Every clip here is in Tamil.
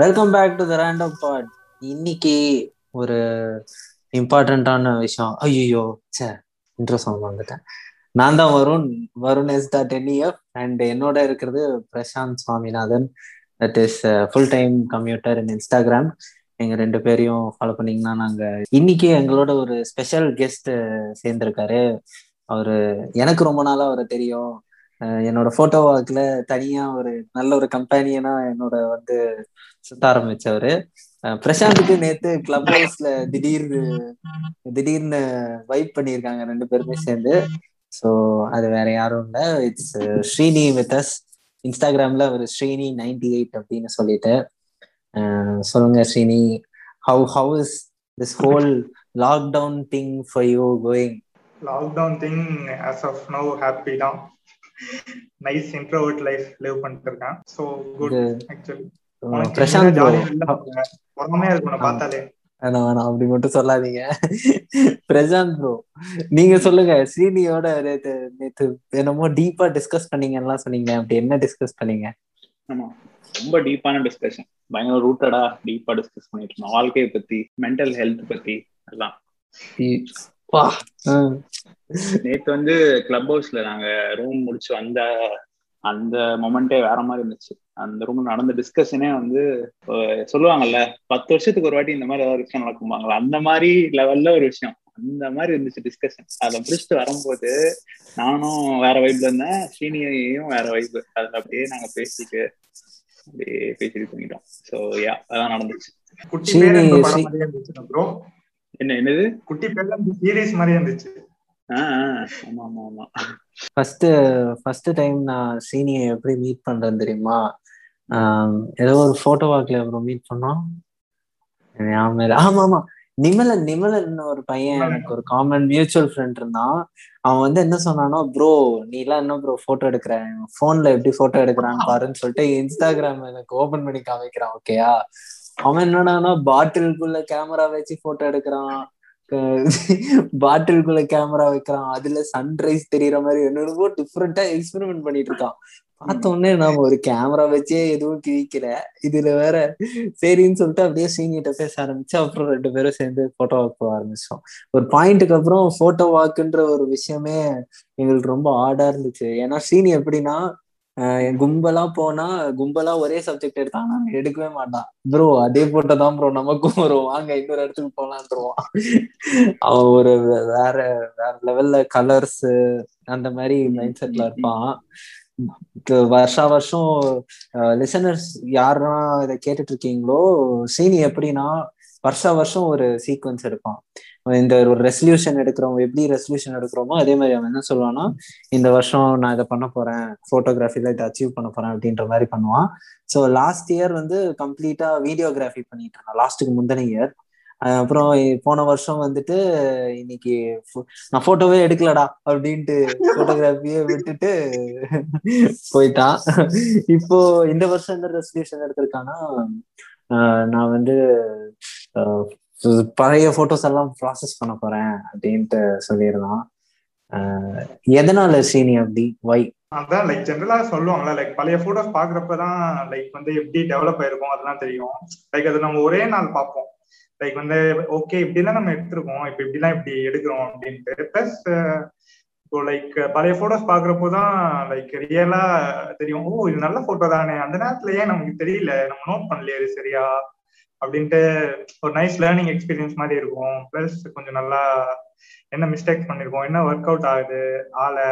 Welcome back to the random pod இன்னைக்கு ஒரு இம்பார்ட்டண்ட்டான விஷயம். ஐயோ சே இன்ட்ரோ சாங் வந்துட்டேன். நான் தான் Varun. Varun as ten year and என்னோட இருக்கிறது Prashanth Swaminathan. That is full time computer in Instagram எங்க ரெண்டு பேரையும் ஃபாலோ பண்ணீங்கன்னா நாங்க இன்னைக்கு எங்களோட ஒரு ஸ்பெஷல் கெஸ்ட் சேர்ந்திருக்காரு. அவரு எனக்கு ரொம்ப நாளா அவரை தெரியும். என்னோட போட்டோ வாக்குல தனியா ஒரு நல்ல ஒரு கம்பெனியனா என்னோட வந்து சுத்த ஆரம்பிச்சவரு. பிரசாந்துக்கு நேத்து கிளப் ஹவுஸ்ல திடீர்னு திடீர்னு வைப் பண்ணியிருக்காங்க ரெண்டு பேருமே சேர்ந்து. ஸோ அது வேற யாரும் இல்ல. இட்ஸ் ஸ்ரீனி வித் அஸ் இன்ஸ்டாகிராம்ல ஒரு ஸ்ரீனி நைன்டி எயிட் அப்படின்னு சொல்லிட்டு. சொல்லுங்க Srini. How how is this whole lockdown thing for you going lockdown thing as of no happy தான். நைஸ் இன்ட்ரோவர்ட் லைஃப் லிவ் பண்ணிட்டு இருக்கேன். சோ குட் ஆக்சுவலி பிரசாந்த் வேணாம் வேணாம். அப்படி மட்டும் சொல்லாதீங்க. பிரசாந்த் ப்ரோ நீங்க சொல்லுங்க. ஸ்ரீனியோட நேத்து நேத்து என்னமோ டீப்பா டிஸ்கஸ் பண்ணீங்கலாம் சொன்னீங்க அப்படி என்ன டிஸ்கஸ் பண்ணீங்க? ஆமா. ரொம்ப டீப்பான டிஸ்கஷன் பயங்கர ரூட்டடா டீப்பா டிஸ்கஸ் பண்ணிட்டு இருந்தோம். வாழ்க்கையை பத்தி மென்டல் ஹெல்த் பத்தி எல்லாம். நேத்து வந்து கிளப் ஹவுஸ்ல நாங்க ரூம் முடிச்சு வந்த அந்த மொமெண்டே வேற மாதிரி இருந்துச்சு. அந்த ரூம்ல நடந்த டிஸ்கஷனே வந்து சொல்லுவாங்கல்ல பத்து வருஷத்துக்கு ஒரு வாட்டி இந்த மாதிரி ஏதாவது விஷயம் நடக்குமாங்களா அந்த மாதிரி லெவல்ல ஒரு விஷயம். அந்த மாதிரி இருந்துச்சு டிஸ்கஷன் அதை முடிச்சுட்டு வரும்போது நானும் வேற வைப்ல இருந்தேன் ஸ்ரீனியையும் வேற வைப் அதுல அப்படியே நாங்க பேசிட்டு அப்படியே பேசிட்டு தூங்கிட்டோம் சோ யா அதான் நடந்துச்சு. பேர் ப்ரோ என்ன என்னது? குட்டி பேர்ல சீரியஸ் மாதிரியே இருந்துச்சு. ஃபர்ஸ்ட் ஃபர்ஸ்ட் டைம் நான் சீனியை எப்படி மீட் பண்றேன் தெரியுமா? ஏதோ ஒரு போட்டோ வாக்ல அப்புறம் மீட் பண்ணோம். ஆமா ஆமா நிமலன் நிமலன் ஒரு பையன் எனக்கு ஒரு காமன் மியூச்சுவல் ஃப்ரெண்ட் இருந்தான். அவன் வந்து என்ன சொன்னானோ ப்ரோ நீ எல்லாம் என்ன ப்ரோ போட்டோ எடுக்கிற? போன்ல எப்படி போட்டோ எடுக்கிறான்னு பாருன்னு சொல்லிட்டு இன்ஸ்டாகிராம் எனக்கு ஓபன் பண்ணி காமிக்கிறான் ஓகேயா அவன் என்னடானா பாட்டிலுக்குள்ள கேமரா வச்சு போட்டோ எடுக்கிறான். பாட்டிலுக்குள்ள கேமரா வைக்கிறான். அதுல சன்ரைஸ் தெரியற மாதிரி என்னென்னவோ டிஃப்ரெண்டா எக்ஸ்பெரிமெண்ட் பண்ணிட்டு இருக்கான். பார்த்த உடனே நாம ஒரு கேமரா வச்சே எதுவும் கிழிக்கல. இதுல வேற சரின்னு சொல்லிட்டு அப்படியே சீனியிட்ட பேச ஆரம்பிச்சு அப்புறம் ரெண்டு பேரும் சேர்ந்து போட்டோ வாக் போக ஆரம்பிச்சோம். ஒரு பாயிண்ட்டுக்கு அப்புறம் போட்டோ வாக்குன்ற ஒரு விஷயமே எங்களுக்கு ரொம்ப ஆடா இருந்துச்சு. ஏன்னா சீனி எப்படின்னா கும்பலா போனா கும்பலா ஒரே சப்ஜெக்ட் எடுத்தானா எடுக்கவே மாட்டான். ப்ரோ அதே போட்டதான் ப்ரோ நமக்கும் வரும். வாங்க இன்னொரு இடத்துக்கு போலான்ருவான். அவன் ஒரு வேற வேற லெவல்ல கலர்ஸ் அந்த மாதிரி மைண்ட் செட்ல இருப்பான். வருஷா வருஷம் லிசனர்ஸ் யாரெல்லாம் இதை கேட்டுட்டு இருக்கீங்களோ சீனி எப்படின்னா வருஷா வருஷம் ஒரு சீக்வன்ஸ் எடுப்பான். இந்த ஒரு ரெசல்யூஷன் எடுக்கிறோம் எப்படி ரெசல்யூஷன் எடுக்கிறோமோ அதே மாதிரி அவன் என்ன சொல்லுவான்னா இந்த வருஷம் நான் இதை பண்ண போறேன் போட்டோகிராஃபில இதை அச்சீவ் பண்ண போறேன் அப்படின்ற மாதிரி பண்ணுவான். ஸோ லாஸ்ட் இயர் வந்து கம்ப்ளீட்டா வீடியோகிராஃபி பண்ணிட்டு இருந்தான். லாஸ்ட்டுக்கு முந்தின இயர் அப்புறம் போன வருஷம் வந்துட்டு இன்னைக்கு நான் போட்டோவே எடுக்கலடா அப்படின்ட்டு போட்டோகிராஃபியே விட்டுட்டு போயிட்டான். இப்போ இந்த வருஷம் என்ன ரெசல்யூஷன் எடுத்திருக்கானா நான் வந்து பழைய போட்டோஸ் எல்லாம் ப்ராசஸ் பண்ண போறேன் அப்படின்ட்டு சொல்லியிருந்தான். எதனால சீனி அப்படி? வை அதான் லைக் ஜென்ரலா சொல்லுவாங்கல்ல லைக் பழைய போட்டோஸ் பாக்குறப்பதான் லைக் வந்து எப்படி டெவலப் ஆயிருக்கும் அதெல்லாம் தெரியும். லைக் அது நம்ம ஒரே நாள் பார்ப்போம். லைக் வந்து ஓகே இப்படிலாம் நம்ம எடுத்திருக்கோம். இப்ப இப்படிலாம் இப்படி எடுக்கிறோம் அப்படின்ட்டு. பிளஸ் இப்போ லைக் பழைய போட்டோஸ் பாக்குறப்போ தான் லைக் ரியலா தெரியும். ஓ இது நல்ல போட்டோ தானே. அந்த நேரத்துல ஏன் நமக்கு தெரியல. நம்ம நோட் பண்ணலையே சரியா? அப்படின்ட்டு ஒரு நைஸ் லேர்னிங் எக்ஸ்பீரியன்ஸ் மாதிரி இருக்கும். பிளஸ் கொஞ்சம் நல்லா என்ன மிஸ்டேக்ஸ் பண்ணிருக்கோம் என்ன ஒர்க் அவுட் ஆகுது ஆளை.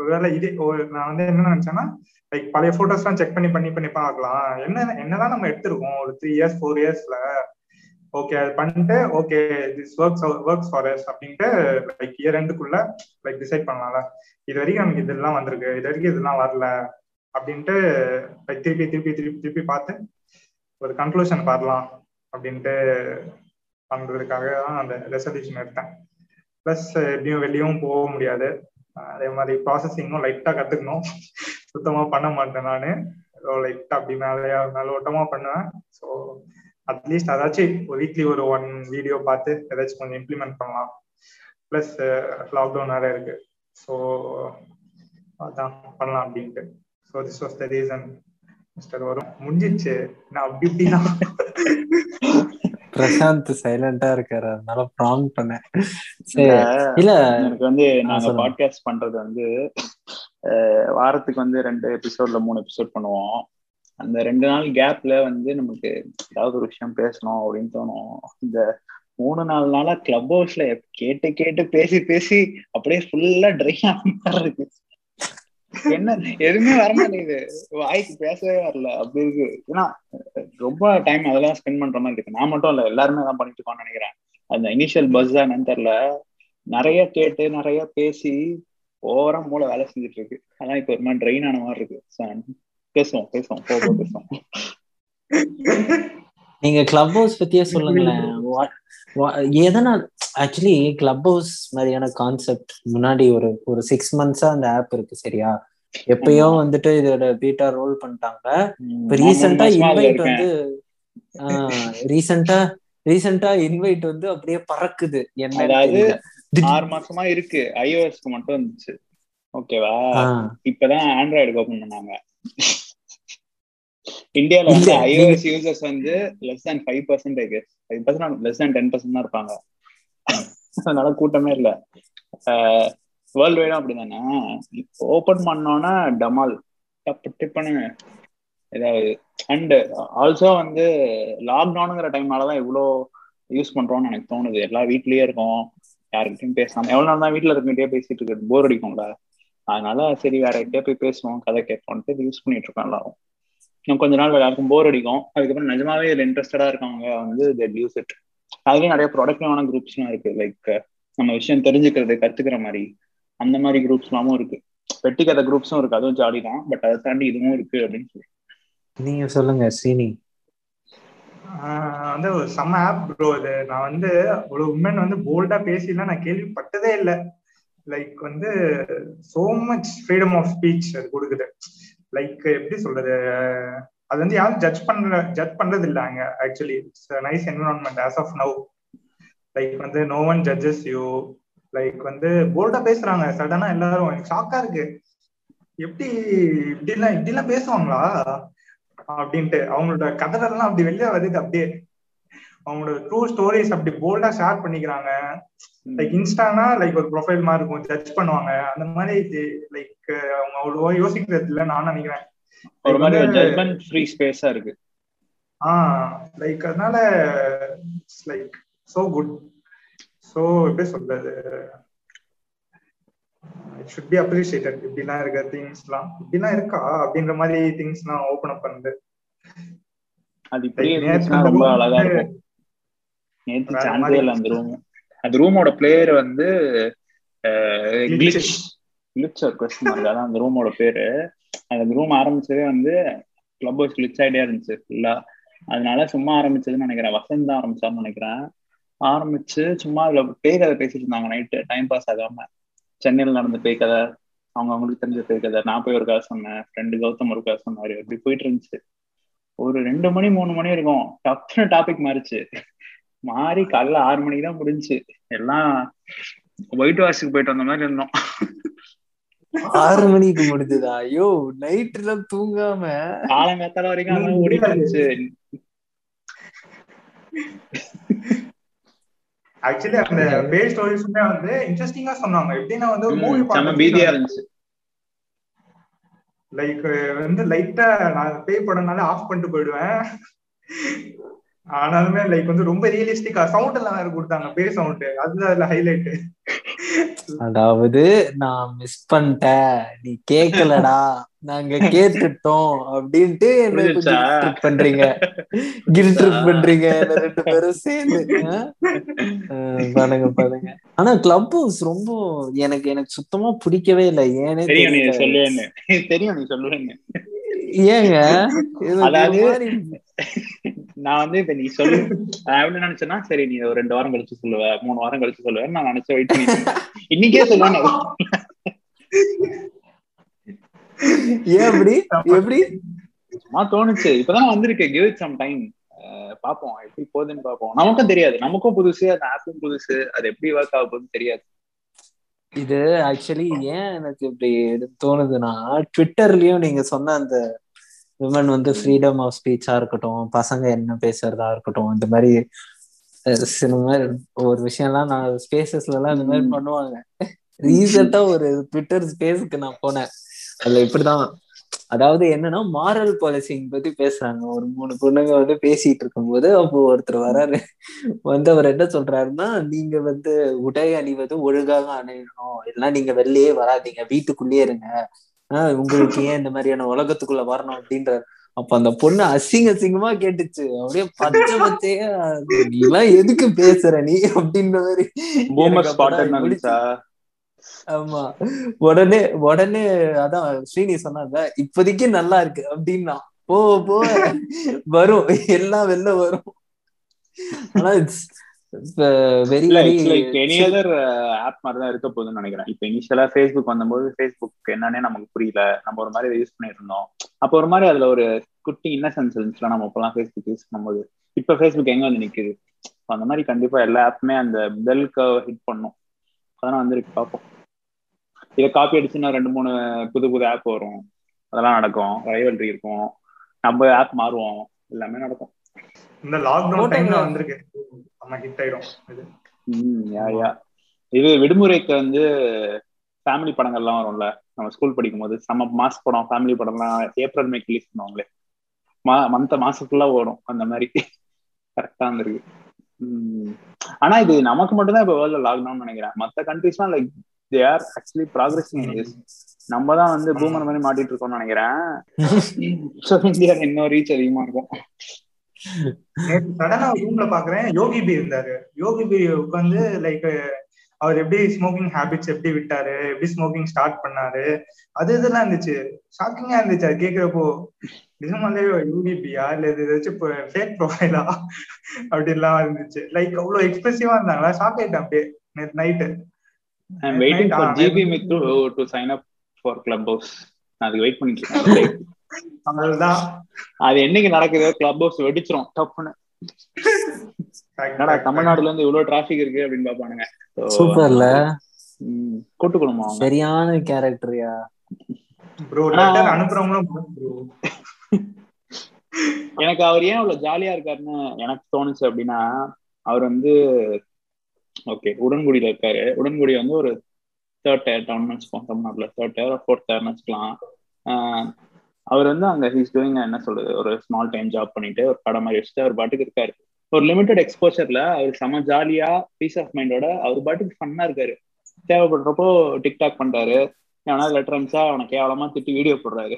ஒருவேளை இது நான் வந்து என்ன நினைச்சேன்னா லைக் பழைய போட்டோஸ் எல்லாம் செக் பண்ணி பண்ணி பண்ணி பார்க்கலாம். என்ன என்னதான் நம்ம எடுத்திருக்கோம் ஒரு த்ரீ இயர்ஸ் ஃபோர் இயர்ஸ்ல ஓகே அது பண்ணிட்டு okay this works works for us அப்படின்ட்டு லைக் இயர் ரெண்டுக்குள்ள லைக் டிசைட் பண்ணலாம்ல. இது வரைக்கும் நமக்கு இதெல்லாம் வந்திருக்கு இது வரைக்கும் இதெல்லாம் வரல அப்படின்ட்டு லைக் திருப்பி திருப்பி திருப்பி திருப்பி பார்த்து ஒரு கன்க்ளூஷன் பாரலாம் அப்படின்ட்டு பண்றதுக்காக தான் அந்த ரெசல்யூஷன் எடுத்தேன். ப்ளஸ் எப்படியும் வெளியும் போக முடியாது. அதே மாதிரி ப்ராசஸிங்கும் லைட்டா கத்துக்கணும். சுத்தமா பண்ண மாட்டேன் நான். லைட்டாக லைட்டா அப்படி மேலே மேலோட்டமா பண்ணுவேன். ஸோ அட்லீஸ்ட் அதாச்சும் வீக்லி ஒரு ஒன் வீடியோ பார்த்து ஏதாச்சும் கொஞ்சம் இம்ப்ளிமெண்ட் பண்ணலாம். ப்ளஸ் லாக்டவுன் நிறைய இருக்கு. ஸோ அதான் பண்ணலாம் அப்படின்ட்டு. So this was the reason mister வரும். முடிஞ்சிச்சு நான் அப்படி இப்படின்னா பிரசாந்த் சைலண்டா இருக்காரு. அதனால ப்ராங் பண்ணேன். இல்ல எனக்கு வந்து நாங்க. பாட்காஸ்ட் பண்றது வந்து வாரத்துக்கு வந்து ரெண்டு எபிசோட்ல மூணு எபிசோட் பண்ணுவோம். அந்த ரெண்டு நாள் கேப்ல வந்து நமக்கு ஏதாவது ஒரு விஷயம் பேசணும் அப்படின்னு தோணும். இந்த மூணு நாலு நாளா கிளப் ஹவுஸ்ல கேட்டு கேட்டு பேசி பேசி அப்படியே ஃபுல்லா ட்ரை ஆன இருக்கு. என்ன எதுவுமே வர மாட்டேங்குது வாய்க்கு பேசவே வரல. அப்படி இருக்கு. ஏன்னா ரொம்ப டைம் அதெல்லாம் ஸ்பெண்ட் பண்ற மாதிரி இருக்கு. நான் மட்டும் இல்ல எல்லாருமே அதான் பண்ணிட்டு போனேன் நினைக்கிறேன். அந்த இனிஷியல் பஸ் தான் என்னன்னு தெரியல. நிறைய கேட்டு நிறைய பேசி ஓவரா மூளை வேலை செஞ்சுட்டு இருக்கு. அதான் இப்ப ஒரு மாதிரி ட்ரெயின் ஆன மாதிரி இருக்கு. சார் பேசுவோம் பேசுவோம். போக பேசுவோம். நீங்க கிளப் ஹவுஸ் பத்தியே சொல்லுங்களேன். எதனால் ஆக்சுவலி கிளப் ஹவுஸ் மாதிரியான கான்செப்ட் முன்னாடி ஒரு ஒரு சிக்ஸ் மந்த்ஸா அந்த ஆப் இருக்கு சரியா? எப்பயோ. வந்துட்டு இதோட பீட்டா ரோல் பண்ணிட்டாங்க. இப்ப ரீசெண்டா இன்வைட். வந்து ரீசெண்டா ரீசெண்டா இன்வைட் வந்து அப்படியே பறக்குது. என்ன அதாவது ஆறு மாசமா இருக்கு. ஐஓஎஸ்க்கு மட்டும் இருந்துச்சு ஓகேவா? இப்பதான் ஆண்ட்ராய்டுக்கு ஓபன் பண்ணாங்க. இந்தியால வந்து ஐஓஎஸ் யூசர்ஸ் வந்து less than five percentage five percent less than ten percent தான் இருப்பாங்க. அதனால கூட்டமே இல்ல. வேர்ல்டு வைடும் அப்படிதானே? ஓபன் பண்ணோன்னா டமால். டப்பு டிப்புன்னு ஏதாவது. அண்ட் ஆல்சோ வந்து லாக்டவுனுங்கிற டைம்னாலதான் இவ்வளோ யூஸ் பண்றோம்னு எனக்கு தோணுது. எல்லா வீட்லயே இருக்கோம். யாருக்கிட்டையும் பேசலாம் எவ்வளவு நாள் தான் வீட்டுல இருக்கிட்டே பேசிட்டு இருக்கு? போர் அடிக்கும்ல. அதனால சரி வேற எங்கேயா போய் பேசுவோம் கதை கேட்போம்ட்டு இது யூஸ் பண்ணிட்டு இருக்கோம் எல்லாரும். இன்னும் கொஞ்ச நாள் எல்லாருக்கும் போர் அடிக்கும். அதுக்கப்புறம் நிஜமாவே இதுல இன்ட்ரெஸ்டடா இருக்கவங்க வந்து யூஸ் இட் அதுலயும் நிறைய ப்ரொடக்டிவான குரூப்ஸ்லாம் இருக்கு. லைக் நம்ம விஷயம் தெரிஞ்சுக்கிறது கத்துக்கிற மாதிரி. அந்த மாதிரி குரூப்ஸ் எல்லாமும் இருக்கு. வெட்டி கதை குரூப்ஸும் இருக்கு. அதுவும் ஜாலி தான். பட் அதை தாண்டி இதுவும் இருக்கு அப்படின்னு சொல்லி. நீங்க சொல்லுங்க ஆஹ் வந்து ஒரு செம்ம ஆப் ப்ரோ இது. நான் வந்து ஒரு உண்மைன்னு வந்து போல்டா பேசிலாம் நான் கேள்விப்பட்டதே இல்லை. லைக் வந்து so much freedom of speech அது கொடுக்குது. லைக் எப்படி சொல்றது? அது வந்து யாரும் ஜட்ஜ் பண்ற ஜட்ஜ் பண்றது இல்ல அங்க. Actually it's nice environment as of now like வந்து no one judges you like வந்து போல்டா பேசுறாங்க. சடனா எல்லாரும் எனக்கு ஷாக்கா இருக்கு. எப்படி இப்படிலாம் இப்படிலாம் பேசுவாங்களா? அப்படின்ட்டு. அவங்களோட கதறெல்லாம் அப்படி வெளியே வருது. அப்படியே அவங்களோட ட்ரூ ஸ்டோரிஸ் அப்படி போல்டா ஷேர் பண்ணிக்கிறாங்க. லைக் இன்ஸ்டானா லைக் ஒரு ப்ரொஃபைல் மாதிரி இருக்கும். ஜட்ஜ் பண்ணுவாங்க. அந்த மாதிரி லைக் அவங்க அவ்வளவா யோசிக்கிறது இல்ல நான் நினைக்கிறேன். ஒரு மாதிரி ஃப்ரீ ஸ்பேஸா இருக்கு. ஆஹ் லைக் அதனால லைக் சோ குட் சோ எப்படி சொல்றது இட் ஷுட் பி அப்ரிஷியேட்டட் இப்படிலாம் இருக்க திங்ஸ்லாம் இப்படிலாம் இருக்கா? அப்படின்ற மாதிரி திங்ஸ்லாம் ஓபன் அப் பண்ணுது அது ரொம்ப அழகா இருக்கும். நேத்து சான்ஸே இல்லை அந்த ரூம் அந்த ரூமோட பிளேயர் வந்து கிளிச் கிளிச் ஒரு கொஸ்டின் மார்க் அதான் அந்த ரூமோட பேரு. அந்த ரூம் ஆரம்பிச்சதே வந்து கிளப் ஹவுஸ் கிளிச் ஆகிட்டே இருந்துச்சு ஃபுல்லா அதனால சும்மா ஆரம்பிச்சதுன்னு நினைக்கிறேன். வசந்த் தான் ஆரம்பிச்சான்னு நினைக்கிறேன். ஆரம்பிச்சு சும்மா அதுல பேய் கதை பேசிட்டு இருந்தாங்க நைட்டு டைம் பாஸ் ஆகாம. சென்னையில் நடந்த பேய் கதை அவங்க அவங்களுக்கு தெரிஞ்ச பேய் கதை நான் போய் ஒரு கதை சொன்னேன். ஃப்ரெண்டு கௌதம் ஒரு கதை சொன்னாரு. அப்படி போயிட்டு இருந்துச்சு. ஒரு ரெண்டு மணி மூணு மணி இருக்கும். டக்குன்னு டாபிக் மாறிச்சு. மாறி காலைல ஆறு மணிக்கு தான் முடிஞ்சு. எல்லாம் ஒயிட் வாஷுக்கு போயிட்டு வந்த மாதிரி இருந்தோம். ஆறு மணிக்கு முடிஞ்சதா? ஐயோ நைட் எல்லாம் தூங்காம. காலங்காத்தால வரைக்கும் ஓடிட்டு இருந்துச்சு. ஆக்சுவலி அந்த பேய் ஸ்டோரிஸுமே வந்து இன்ட்ரெஸ்டிங்கா சொன்னாங்க. எப்படின்னா வந்து ஒரு மூவி பீதியா இருந்துச்சு. லைக் வந்து லைட்டா நான் பேய் படம்னால ஆஃப் பண்ணிட்டு போயிடுவேன். ஆனாலுமே லைக் வந்து ரொம்ப ரியலிஸ்டிக்கா சவுண்ட் எல்லாம் வேற கொடுத்தாங்க. பேய் சவுண்ட் அதுதான் அதுல ஹைலைட் அதாவது நான் மிஸ் பண்ணிட்டேன். நீ கேக்கலடா. நாங்க கேட்டுட்டோம் அப்படின்ட்டு என்ன ட்ரிப் பண்றீங்க. கில் ட்ரிப் பண்றீங்க. ரெண்டு பேரும் சேர்ந்து. பண்ணுங்க பண்ணுங்க ஆனா கிளப் ஹவுஸ் ரொம்ப எனக்கு எனக்கு சுத்தமா பிடிக்கவே இல்லை. ஏனே தெரியும் நீ சொல்லுவேன்னு. தெரியும் நீ சொல்லுவேன்னு. ஏங்க? அதாவது நான் வந்து இப்ப நீ சொல்லு. நான் எப்படி நினைச்சேன்னா சரி நீ ஒரு ரெண்டு வாரம் கழிச்சு சொல்லுவ மூணு வாரம் கழிச்சு சொல்லுவேன் நான் நினைச்ச வெயிட் பண்ணி இன்னைக்கே சொல்லுவேன் ஏன் எப்படி எப்படி? சும்மா தோணுச்சு. இப்பதான் வந்திருக்கு கிவ் இட் சம் டைம் பாப்போம் எப்படி போகுதுன்னு பாப்போம் நமக்கும் தெரியாது. நமக்கும் புதுசு அந்த ஆப்பும் புதுசு. அது எப்படி ஒர்க் ஆக போகுதுன்னு தெரியாது. இது ஆக்சுவலி ஏன் எனக்கு இப்படி தோணுதுன்னா ட்விட்டர்லயும் நீங்க சொன்ன அந்த விமன் வந்து ஃப்ரீடம் ஆஃப் ஸ்பீச்சா இருக்கட்டும் பசங்க என்ன பேசுறதா இருக்கட்டும் இந்த மாதிரி சில மாதிரி ஒரு விஷயம்லாம் நான் ஸ்பேசஸ்ல எல்லாம் இந்த மாதிரி. பண்ணுவாங்க. ரீசெண்டா ஒரு ட்விட்டர் ஸ்பேஸ்க்கு நான் போனேன். அதுல இப்படிதான். அதாவது என்னன்னா மாரல் பாலிசிங் பத்தி பேசுறாங்க. ஒரு மூணு பொண்ணுங்க வந்து பேசிட்டு இருக்கும்போது அப்போ ஒருத்தர் வராரு. வந்து அவர் என்ன சொல்றாருன்னா நீங்க வந்து உடை அணிவது ஒழுங்காக அணியணும். இல்லைன்னா நீங்க வெளியே வராதீங்க. வீட்டுக்குள்ளேயே இருங்க. உங்களுக்கு ஏன் இந்த மாதிரியான உலகத்துக்குள்ள வரணும் அப்படின்றாரு. அப்ப அந்த பொண்ணு அசிங்க அசிங்கமா கேட்டுச்சு. அப்படியே பச்சை பச்சையா நீ எல்லாம் எதுக்கு பேசுற நீ? அப்படின்ற மாதிரி. ஆமா. உடனே உடனே அதான் ஸ்ரீனி சொன்னாங்க இப்போதைக்கு நல்லா இருக்கு. அப்படின்னா போ போ. வரும். எல்லாம் வெளில வரும். ஆனா very like any other app மாதிரி தான் இருக்க போகுதுன்னு நினைக்கிறேன். இப்போ இனிஷியலா ஃபேஸ்புக் வந்தபோது ஃபேஸ்புக் என்னன்னே நமக்கு புரியல. நம்ம ஒரு மாதிரி யூஸ் பண்ணிட்டு இருந்தோம். அப்போ ஒரு மாதிரி அதுல ஒரு குட்டி இன்னசென்ஸ் இருந்துச்சுல நம்ம இப்பெல்லாம் ஃபேஸ்புக் யூஸ் பண்ணும்போது. இப்ப ஃபேஸ்புக் எங்க வந்து நிக்குது? அந்த மாதிரி கண்டிப்பா எல்லா ஆப்புமே அந்த பெல்க்கு ஹிட் பண்ணும். அதெல்லாம் வந்து பார்ப்போம் இதை காப்பி அடிச்சுன்னா ரெண்டு மூணு புது புது ஆப் வரும். அதெல்லாம் நடக்கும். ரைவல்ரி இருக்கும். நம்ம ஆப் மாறுவோம். எல்லாமே நடக்கும். இந்த லாக்டவுன் டைம்ல வந்திருக்கு. நம்ம ஹிட் ஆயிடும். இது. ம் யா யா. இது விடுமுறைக்கு வந்து ஃபேமிலி படங்கள்லாம் வரும்ல. நம்ம ஸ்கூல் படிக்கும் போது செம்ம மாஸ் படம் ஃபேமிலி படம்லாம் ஏப்ரல் மேக்கு ரிலீஸ் பண்ணுவாங்களே. மா மந்த் மாசம் ஃபுல்லா ஓடும். அந்த மாதிரி. கரெக்டா இருந்திருக்கு ம். ஆனா இது நமக்கு மட்டும் தான் இப்போ வேர்ல்ட்ல லாக்டவுன் நினைக்கிறேன். மத்த கண்ட்ரிஸ்லாம் like they are actually progressing நம்ம தான் வந்து பூமர் மாதிரி மாட்டிட்டு இருக்கோம்னு நினைக்கிறேன். ஸோ இன்னும் ரீச் அதிகமா இருக்கும். சடனா ரூம்ல பாக்குறேன். யோகி பி இருந்தாரு. யோகி பி உட்காந்து லைக் அவர் எப்படி ஸ்மோக்கிங் ஹேபிட்ஸ் எப்படி விட்டாரு? எப்படி ஸ்மோக்கிங் ஸ்டார்ட் பண்ணாரு? அது இதெல்லாம் இருந்துச்சு. ஷாக்கிங்கா இருந்துச்சு. அது கேக்குறப்போ நிஜமாலே யோகி பியா? இல்ல இது ஏதாச்சும் ஃபேக் ப்ரொஃபைலா அப்படின்லாம் இருந்துச்சு. லைக் அவ்வளவு எக்ஸ்பிரசிவா இருந்தாங்களா? ஷாக் ஆயிட்டேன் அப்படியே நேற்று night I'm waiting Night, for GB. Mithu to sign up for club house நான் அதுக்கு வெயிட் பண்ணிட்டு இருக்கேன். அது என்னைக்கு நடக்குது கிளப் ஹவுஸ் வெடிச்சிரும் டப்புன்னு. என்னடா தமிழ்நாடுல இருந்து இவ்வளவு டிராபிக் இருக்கு அப்படின்னு பாப்பானுங்க சூப்பர்ல. ம், கூட்டு குடும்பம் அவங்க. சரியான கேரக்டர்யா ப்ரோ லெட்டர் அனுப்புறவங்களும் bro. எனக்கு அவர் ஏன் அவ்வளவு ஜாலியா இருக்காருன்னு எனக்கு தோணுச்சு அப்படின்னா அவர் வந்து ஓகே உடன்குடியில இருக்காரு. உடன்குடி வந்து ஒரு தேர்ட் டயர் டவுன் வச்சுப்போம் தமிழ்நாட்டுல. தேர்ட் டயர் ஃபோர்த் டயர்னு வச்சுக்கலாம். ஆஹ் அவர் வந்து அங்க ஹீஸ் டூயிங் என்ன சொல்றது ஒரு ஸ்மால் டைம் ஜாப் பண்ணிட்டு ஒரு படம் மாதிரி வச்சுட்டு அவர் பாட்டுக்கு இருக்காரு. ஒரு லிமிடெட் எக்ஸ்போஷர்ல அவர் செம ஜாலியா பீஸ் ஆஃப் மைண்டோட அவர் பாட்டுக்கு ஃபன்னா இருக்காரு. தேவைப்படுறப்போ டிக்டாக் பண்றாரு. எவனா லெட்டர் அனுப்பிச்சா அவனை கேவலமா திட்டி வீடியோ போடுறாரு.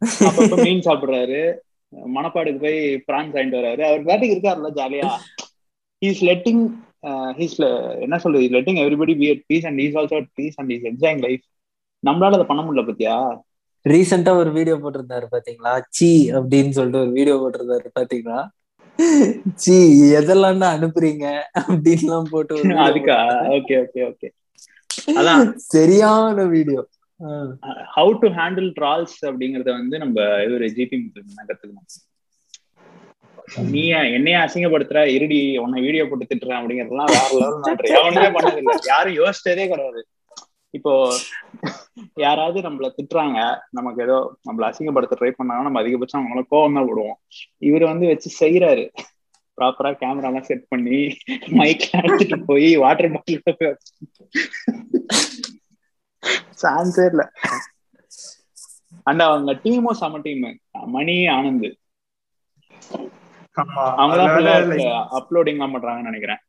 அப்பப்ப மீன் சாப்பிடுறாரு. மணப்பாடுக்கு போய் பிரான்ஸ் வாங்கிட்டு வர்றாரு. அவர் பாட்டுக்கு இருக்காருல்ல ஜாலியா ஹீஸ் லெட்டிங் ஹீஸ் என்ன சொல்றது letting everybody be at peace and he's also at peace and he's enjoying life நம்மளால அதை பண்ண முடியல பத்தியா? ரீசெண்டா ஒரு வீடியோ போட்டிருந்தாரு பாத்தீங்களா? சி அப்படின்னு சொல்லிட்டு ஒரு வீடியோ போட்டிருந்தாரு பாத்தீங்களா? சி எதெல்லாம் அனுப்புறீங்க? அப்படின்லாம் போட்டு ஒரு அதுக்கா? Okay okay okay. அதான். சரியான video how to handle trolls அப்படிங்கறத வந்து நம்ம இவரு ஜிபி முத்து கத்துக்கணும். நீ என்னைய அசிங்கப்படுத்துற? இருடி உன்னை வீடியோ போட்டு திட்டுறேன் அப்படிங்கறதெல்லாம் வேற லெவல் யாரும் யோசிச்சதே கிடையாது. இப்போ யாராவது நம்மள திட்டுறாங்க நமக்கு ஏதோ நம்மள அசிங்கப்படுத்த ட்ரை பண்ணாங்கன்னா நம்ம அதிகபட்சம் அவங்கள கோவம் தான் விடுவோம் இவர் வந்து வச்சு செய்யறாரு ப்ராப்பரா கேமரா எல்லாம் செட் பண்ணி மைக் எடுத்துட்டு போய் வாட்டர் பாட்டில் போய் சான்ஸே இல்ல. அண்ட் அவங்க டீமும் செம டீம் மணி ஆனந்த். அவங்க அப்லோடிங் எல்லாம் பண்றாங்கன்னு நினைக்கிறேன்.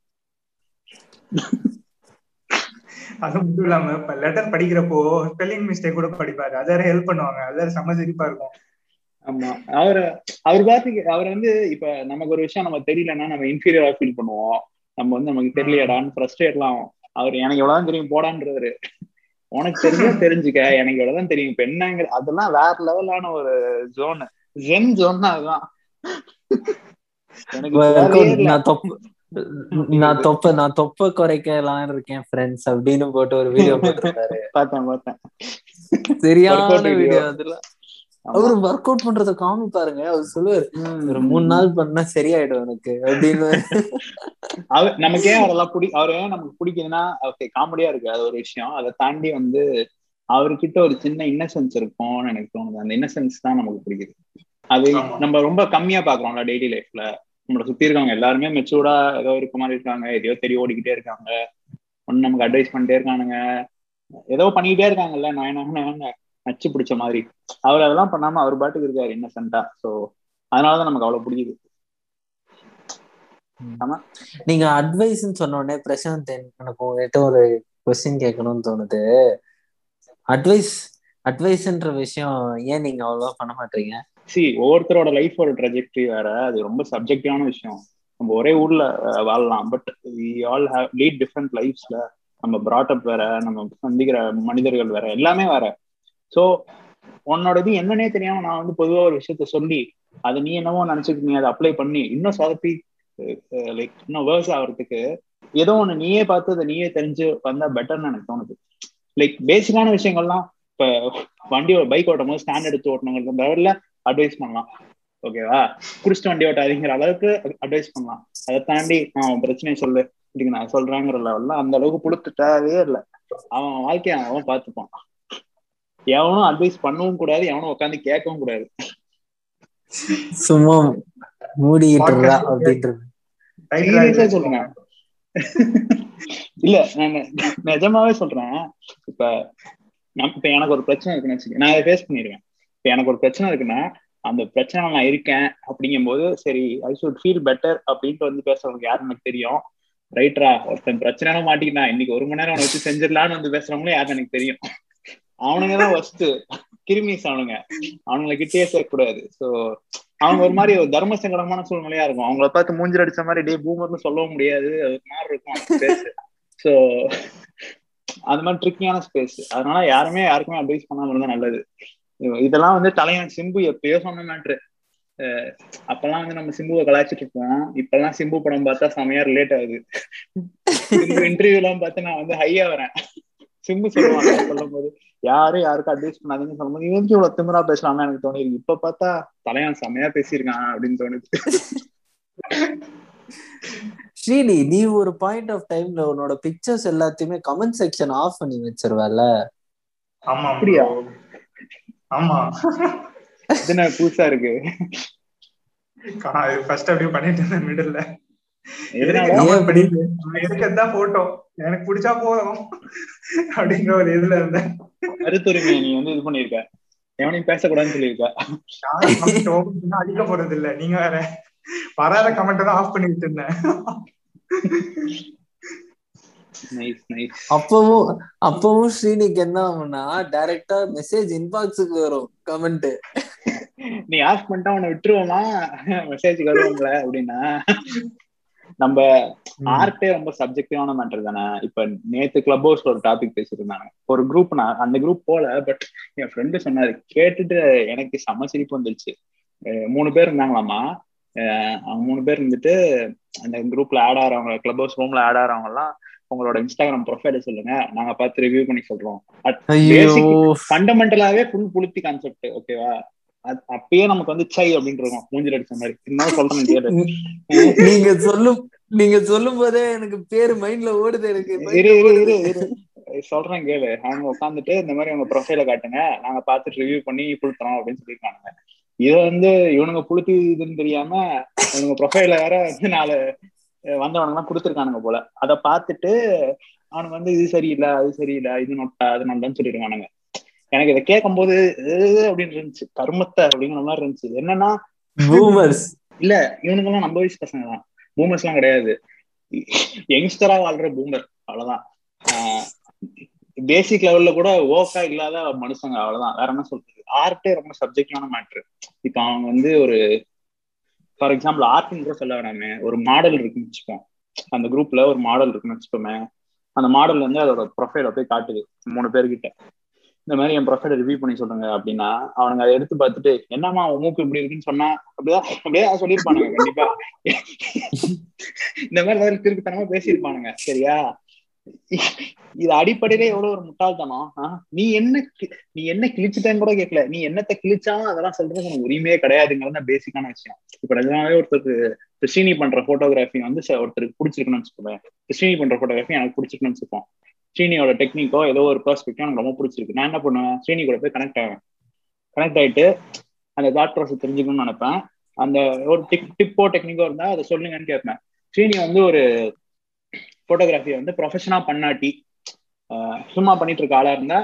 அது மட்டும் இல்லாம இப்ப லெட்டர் படிக்கிறப்போ ஸ்பெல்லிங் மிஸ்டேக் கூட படிப்பாரு. அதை ஹெல்ப் பண்ணுவாங்க. அது செம்ம சிரிப்பா இருக்கும். ஆமா. அவரு அவர் பாத்துக்கு அவர் வந்து இப்ப நமக்கு ஒரு விஷயம் நம்ம தெரியலன்னா நம்ம இன்ஃபீரியரா ஃபீல் பண்ணுவோம். நம்ம வந்து நமக்கு தெரியலையடான்னு ஃப்ரஸ்ட்ரேட்லாம் ஆகும் அவர் எனக்கு எவ்வளவுதான் தெரியும் போடான்றவரு. உனக்கு தெரிஞ்சா தெரிஞ்சுக்க. எனக்கு எவ்வளவுதான் தெரியும் இப்ப என்னங்கிற அதெல்லாம் வேற லெவலான ஒரு ஜோன் ஜென் ஜோன் அதுதான். எனக்கு. நான் தொப்ப நான் தொப்ப நான் தொப்ப குறைக்கலாம் இருக்கேன் ஃப்ரெண்ட்ஸ் அப்படின்னு போட்டு ஒரு வீடியோ போட்டிருந்தாரு பார்த்தேன் பார்த்தேன். சரியான. வீடியோ அதுல. அவரு ஒர்க் அவுட் பண்றத காமிப்பாருங்க அவர் சொல்லுவாரு. ஒரு மூணு நாள் பண்ணா சரியாயிடும் எனக்கு அப்படின்னு. அவர் நமக்கு ஏன் அவரெல்லாம் பிடி அவர் ஏன் நமக்கு பிடிக்குதுன்னா ஓகே காமெடியா இருக்கு அது ஒரு விஷயம். அதை தாண்டி வந்து அவர்கிட்ட ஒரு சின்ன இன்னசென்ஸ் இருக்கும்னு எனக்கு தோணுது. அந்த இன்னசென்ஸ் தான் நமக்கு பிடிக்குது. அது. நம்ம ரொம்ப கம்மியா பாக்குறோம்ல டெய்லி லைஃப்ல நம்மளை சுத்தி இருக்கவங்க எல்லாருமே மெச்சூர்டா ஏதோ இருக்க மாதிரி இருக்காங்க. எதையோ தெரிய ஓடிக்கிட்டே இருக்காங்க. ஒன்னு நமக்கு அட்வைஸ் பண்ணிட்டே இருக்கானுங்க. ஏதோ பண்ணிக்கிட்டே இருக்காங்கல்ல. நான் என்ன நச்சு பிடிச்ச மாதிரி. அவர் அதெல்லாம் பண்ணாம அவர் பாட்டுக்கு இருக்காரு இன்னசென்ட்டா சோ அதனாலதான் நமக்கு அவ்வளவு பிடிக்குது நீங்க அட்வைஸ்ன்னு சொன்ன உடனே பிரசாந்த் எனக்கு உங்ககிட்ட ஒரு கொஸ்டின் கேட்கணும்னு தோணுது. அட்வைஸ் அட்வைஸ்ன்ற விஷயம் ஏன் நீங்க அவ்வளவா பண்ண மாட்டீங்க? சி ஒவ்வொருத்தரோட லைஃப் ஒரு ட்ரெஜெக்டரி வேற. அது ரொம்ப சப்ஜெக்டிவான விஷயம். நம்ம ஒரே ஊர்ல வாழலாம். But we all have lead different லைஃப்ஸ்ல நம்ம பிராட்டப் வேற நம்ம சந்திக்கிற மனிதர்கள் வேற. எல்லாமே வேற. ஸோ உன்னோட இது என்னன்னே தெரியாம நான் வந்து பொதுவா ஒரு விஷயத்த சொல்லி அதை நீ என்னவோ நினைச்சிட்டு நீ அதை அப்ளை பண்ணி இன்னும் சொதப்பி லைக் இன்னும் வேர்ஸ் ஆகிறதுக்கு ஏதோ ஒன்று நீயே பார்த்து அதை நீயே தெரிஞ்சு வந்தா பெட்டர்னு எனக்கு தோணுது. லைக் பேசிக்கான விஷயங்கள்லாம் இப்ப வண்டி பைக் ஓட்டும் போது ஸ்டாண்ட் எடுத்து ஓட்டணுங்கிறது லெவலில் அட்வைஸ் பண்ணலாம். ஓகேவா குடிச்சிட்டு வண்டி ஓட்டாதீங்கிற அளவுக்கு அட்வைஸ் பண்ணலாம். அதை தாண்டி அவன் பிரச்சனையை சொல்லு. இதுக்கு நான் சொல்றேங்கிற லெவல்ல அந்த அளவுக்கு புளுத்துட்டாவே இல்லை. அவன் வாழ்க்கைய அவன் பார்த்துப்பான். எவனும் அட்வைஸ் பண்ணவும் கூடாது எவனும் உட்காந்து கேட்கவும் கூடாது. சும்மா மூடிக்கிட்டு அப்படின்றது சொல்றேன். இல்ல நான் நிஜமாவே சொல்றேன். இப்ப இப்ப எனக்கு ஒரு பிரச்சனை இருக்குன்னு வச்சுக்க நான் அதை ஃபேஸ் இப்ப எனக்கு ஒரு பிரச்சனை இருக்குன்னா அந்த பிரச்சனை நான் இருக்கேன் அப்படிங்கும்போது சரி ஐ ஷுட் ஃபீல் பெட்டர் அப்படின்ட்டு வந்து பேசுறவங்க யாரு எனக்கு தெரியும்? ரைட்ரா ஒருத்தன் பிரச்சனை மாட்டிக்கினா இன்னைக்கு ஒரு மணி நேரம் அவனை வச்சு செஞ்சிடலான்னு வந்து பேசுறவங்களும் யாரு எனக்கு தெரியும்? அவனுங்க தான் ஃபர்ஸ்ட் கிருமிஸ் அவனுங்க. அவனுங்களை கிட்டே சேர்க்கக்கூடாது. ஸோ அவங்க ஒரு மாதிரி ஒரு தர்ம சங்கடமான சூழ்நிலையா இருக்கும். அவங்கள பார்த்து மூஞ்சில் அடிச்ச மாதிரி டே பூமர்னு சொல்லவும் முடியாது. அது மாதிரி இருக்கும் ஸ்பேஸ் ஸோ அந்த மாதிரி ட்ரிக்கியான ஸ்பேஸ் அதனால யாருமே யாருக்குமே அட்வைஸ் பண்ணாம இருந்தா நல்லது. இதெல்லாம் வந்து தலைவன் சிம்பு எப்பயோ சொன்ன மேட்ரு. அப்பெல்லாம் வந்து நம்ம சிம்புவை கலாய்ச்சிட்டு இருப்போம். இப்பெல்லாம் சிம்பு படம் பார்த்தா செமையா ரிலேட் ஆகுது. சிம்பு இன்டர்வியூ எல்லாம் பார்த்து நான் வந்து ஹையா வரேன். சிம்பு சொல்லுவாங்க சொல்லும் போது யாரும் யாருக்கும் அட்வைஸ் பண்ணாதீங்கன்னு சொல்லும்போது இவங்க இவ்வளவு திமிரா பேசலாம்னு எனக்கு தோணிருக்கு இப்ப பார்த்தா தலைவன் செமையா பேசியிருக்கான் அப்படின்னு தோணுது. ஸ்ரீனி நீ ஒரு பாயிண்ட் ஆஃப் டைம்ல உன்னோட பிக்சர்ஸ் எல்லாத்தையுமே கமெண்ட் செக்ஷன் ஆஃப் பண்ணி வச்சிருவல ஆமா அப்படியா? ஆமா. என்ன புதுசா இருக்கு? ஃபர்ஸ்ட் அப்படியே பண்ணிட்டு இருந்தேன் மிடில்ல எனக்கு எதான் போட்டோ எனக்கு பிடிச்சா போதும். அப்படிங்கிற ஒரு இதுல இருந்தேன். கருத்துரிமையை நீ வந்து இது பண்ணிருக்க எவனையும் பேசக்கூடாதுன்னு சொல்லியிருக்க. அடிக்க போறது இல்ல நீங்க வேற வராத கமெண்ட் தான் ஆஃப் பண்ணிட்டு இருந்தேன். அப்பவும் அப்பவும் ஸ்ரீனிக்கு என்ன ஆகும்னா டைரக்டா மெசேஜ் இன்பாக்ஸுக்கு வரும் கமெண்ட் நீ ஆஃப் பண்ணிட்டா அவனை விட்டுருவோமா? மெசேஜ் வருவோம்ல அப்படின்னா. நம்ம ஆர்ட்டே ரொம்ப சப்ஜெக்டிவான மேட்டர் தானே. இப்ப நேத்து கிளப் ஹவுஸ்ல ஒரு டாபிக் பேசியிருந்தாங்க. ஒரு குரூப் நான் அந்த குரூப் போல பட் என் ஃப்ரெண்டு சொன்னாரு கேட்டுட்டு எனக்கு செம சிரிப்பு வந்துருச்சு. மூணு பேர் இருந்தாங்களாமா? அவங்க மூணு பேர் இருந்துட்டு அந்த குரூப்ல ஆட் ஆறவங்க கிளப் ஹவுஸ் ரூம்ல ஆட் ஆறவங்க எல்லாம் உங்களோட இன்ஸ்டாகிராம் ப்ரொஃபைல சொல்லுங்க. நாங்க பார்த்து ரிவ்யூ பண்ணி சொல்றோம். ஃபண்டமெண்டலாவே ஃபுல் புளுத்தி கான்செப்ட் ஓகேவா அப்பயே நமக்கு வந்து சை அப்படின்னு இருக்கும். மூஞ்சில் அடிச்ச மாதிரி. இருந்தாலும் சொல்றேன் நீங்க சொல்லும் நீங்க சொல்லும் போதே எனக்கு பேரு மைண்ட்ல ஓடுது எனக்கு. சொல்றேன் கேளு. அவங்க உட்காந்துட்டு இந்த மாதிரி அவங்க ப்ரொஃபைல காட்டுங்க. நாங்க பார்த்துட்டு ரிவ்யூ பண்ணி புளுத்துறோம் அப்படின்னு சொல்லியிருக்காங்க இது வந்து இவனுங்க புளுத்தி இதுன்னு தெரியாம இவனுங்க ப்ரொஃபைல வேற வந்து நாலு வந்தவனுங்க எல்லாம் கொடுத்துருக்கானுங்க போல. அதை பார்த்துட்டு அவனுக்கு வந்து இது சரியில்லை அது சரியில்லை இது நொட்டா அது நொட்டான்னு சொல்லியிருக்கானுங்க எனக்கு இதை கேட்கும் போது அப்படின்னு இருந்துச்சு. கருமத்தை அப்படிங்கிற மாதிரி இருந்துச்சு. என்னன்னா பூமர்ஸ் இல்ல இவனுங்க எல்லாம் நம்ம வயசு பசங்க தான். பூமர்ஸ் எல்லாம் கிடையாது. யங்ஸ்டரா வாழ்ற பூமர் அவ்வளவுதான். பேசிக் லெவல்ல கூட ஓக்கா இல்லாத மனுஷங்க அவ்வளவுதான். வேற என்ன சொல்றது? ஆர்ட்டே ரொம்ப சப்ஜெக்டிவான மேட்ரு இப்ப அவங்க வந்து ஒரு ஃபார் எக்ஸாம்பிள் ஆர்ட்னு கூட சொல்ல வேணாமே. ஒரு மாடல் இருக்குன்னு வச்சுப்போம். அந்த குரூப்ல ஒரு மாடல் இருக்குன்னு வச்சுப்போமே. அந்த மாடல் வந்து அதோட ப்ரொஃபைல போய் காட்டுது. மூணு பேர்கிட்ட. இந்த மாதிரி என் ப்ரொஃபைல ரிவ்யூ பண்ணி சொல்லுங்க அப்படின்னா அவனுங்க அதை எடுத்து பார்த்துட்டு என்னமா உன் மூக்கு இப்படி இருக்குன்னு சொன்னா? அப்படிதான் அப்படியே சொல்லியிருப்பானுங்க கண்டிப்பா. இந்த மாதிரி திருப்பித்தனமா பேசியிருப்பானுங்க சரியா? இது அடிப்படையில எவ்வளவு ஒரு முட்டாள்தனம்? நீ என்ன நீ என்ன கிழிச்சுட்டேன்னு கூட கேட்கல நீ என்னத்தை கிழிச்சாலும் அதெல்லாம் சொல்றது உனக்கு உரிமையே கிடையாதுங்கிறது தான் பேசிக்கான விஷயம். இப்ப நிஜமாவே ஒருத்தருக்கு கிறிஸ்டினி பண்ற போட்டோகிராஃபி வந்து ஒருத்தருக்கு பிடிச்சிருக்குன்னு வச்சுக்கோங்க கிறிஸ்டினி பண்ற போட்டோகிராஃபி எனக்கு பிடிச்சிருக்குன்னு வச்சுப்போம். ஸ்ரீனியோட டெக்னிக்கோ ஏதோ ஒரு பெர்ஸ்பெக்டிவ் எனக்கு ரொம்ப பிடிச்சிருக்கு. நான் என்ன பண்ணுவேன்? ஸ்ரீனி கூட போய் கனெக்ட் ஆவேன். கனெக்ட் ஆயிட்டு அந்த தாட் ப்ராசஸ் தெரிஞ்சுக்கணும்னு நினைப்பேன். அந்த ஒரு டிப் டிப்போ டெக்னிக்கோ இருந்தா அதை சொல்லுங்கன்னு கேட்பேன். ஸ்ரீனி வந்து ஒரு போட்டோகிராஃபியை வந்து ப்ரொஃபஷனா பண்ணாட்டி சும்மா பண்ணிட்டு இருக்க ஆளா இருந்தா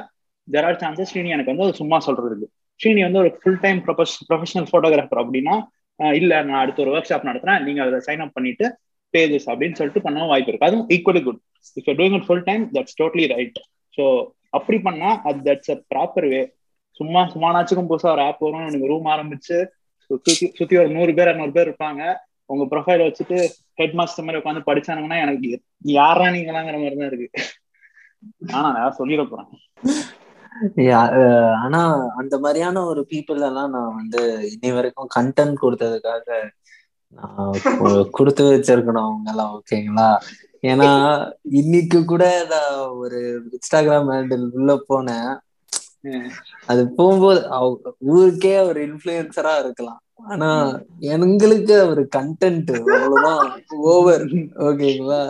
தெர் ஆர் சான்சஸ் ஸ்ரீனி எனக்கு வந்து அது சும்மா சொல்றதுக்கு. ஸ்ரீனி வந்து ஒரு ஃபுல் டைம் ப்ரொஃபஷனல் ஃபோட்டோகிராஃபர் அப்படின்னா இல்லை இல்ல நான் அடுத்த ஒரு ஒர்க் ஷாப் நடத்துறேன் நீங்க அதை சைன் அப் பண்ணிட்டு பேஜஸ் அப்படின்னு சொல்லிட்டு பண்ணவும் வாய்ப்பு இருக்கு. அதுவும் equally good if you doing it full time that's totally right so அப்படி பண்ணா அது தட்ஸ் அ ப்ராப்பர் வே சும்மா சும்மானாச்சுக்கும் புதுசா ஒரு ஆப் வரும் எனக்கு ரூம் ஆரம்பிச்சு சுத்தி சுத்தி ஒரு நூறு பேர் இரநூறு பேர் இருப்பாங்க. உங்க ப்ரொஃபைல் வச்சுட்டு ஹெட் மாஸ்டர் மாதிரி உட்காந்து படிச்சானுங்கன்னா எனக்கு யாரா நீங்களாங்கிற மாதிரி தான் இருக்கு. ஆனா நான் சொல்லிட போறேன். ஆனா அந்த மாதிரியான ஒரு பீப்புள் எல்லாம் நான் வந்து இன்னி வரைக்கும் கண்டென்ட் கொடுத்ததுக்காக கொடுத்து வச்சிருக்கணும் அவங்க எல்லாம் ஓகேங்களா? ஏன்னா இன்னைக்கு கூட நான் ஒரு இன்ஸ்டாகிராம் ஹேண்டில் உள்ள போனேன். அது போகும்போது ஊருக்கே ஒரு இன்ஃபுளுசரா இருக்கலாம். ஆனா எங்களுக்கு ஒரு கண்டென்ட் அவ்வளவுதான். ஓவர் ஓகேங்களா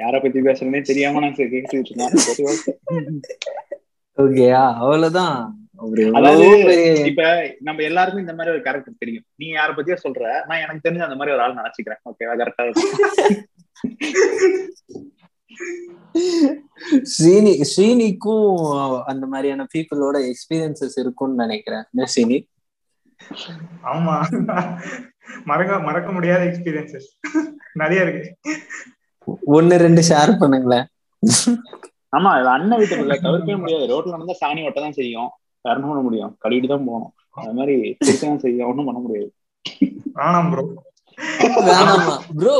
யார பத்தி பேசுறதுனே தெரியாம நான் கேட்டுட்டு இருக்கேன். ஓகேயா அவ்வளவுதான். அதாவது இப்ப நம்ம எல்லாருக்கும் இந்த மாதிரி ஒரு கேரக்டர் தெரியும். நீ யார பத்தியோ சொல்ற. நான் எனக்கு தெரிஞ்ச அந்த மாதிரி ஒரு ஆள் நினைச்சுக்கிறேன். ஓகேவா கரெக்டா ஸ்ரீனி ஸ்ரீனிக்கும் அந்த மாதிரியான பீப்புளோட எக்ஸ்பீரியன்சஸ் இருக்கும்னு நினைக்கிறேன். ஸ்ரீனி ஆமா. மறக்க மறக்க முடியாத எக்ஸ்பீரியன்சஸ் நிறைய இருக்கு. ஒன்னு ரெண்டு ஷேர் பண்ணுங்களேன். ஆமா இது அண்ணன் வீட்டு பிள்ளை தவிர்க்கவே முடியாது. ரோட்ல நடந்தா சாணி ஒட்ட தான் செய்யும். வரணும் பண்ண முடியும். கழுவிட்டு தான் போகணும். அது மாதிரி திருத்தம் செய்ய ஒண்ணும் பண்ண முடியாது. வேணாம் ப்ரோ வேணாமா? ப்ரோ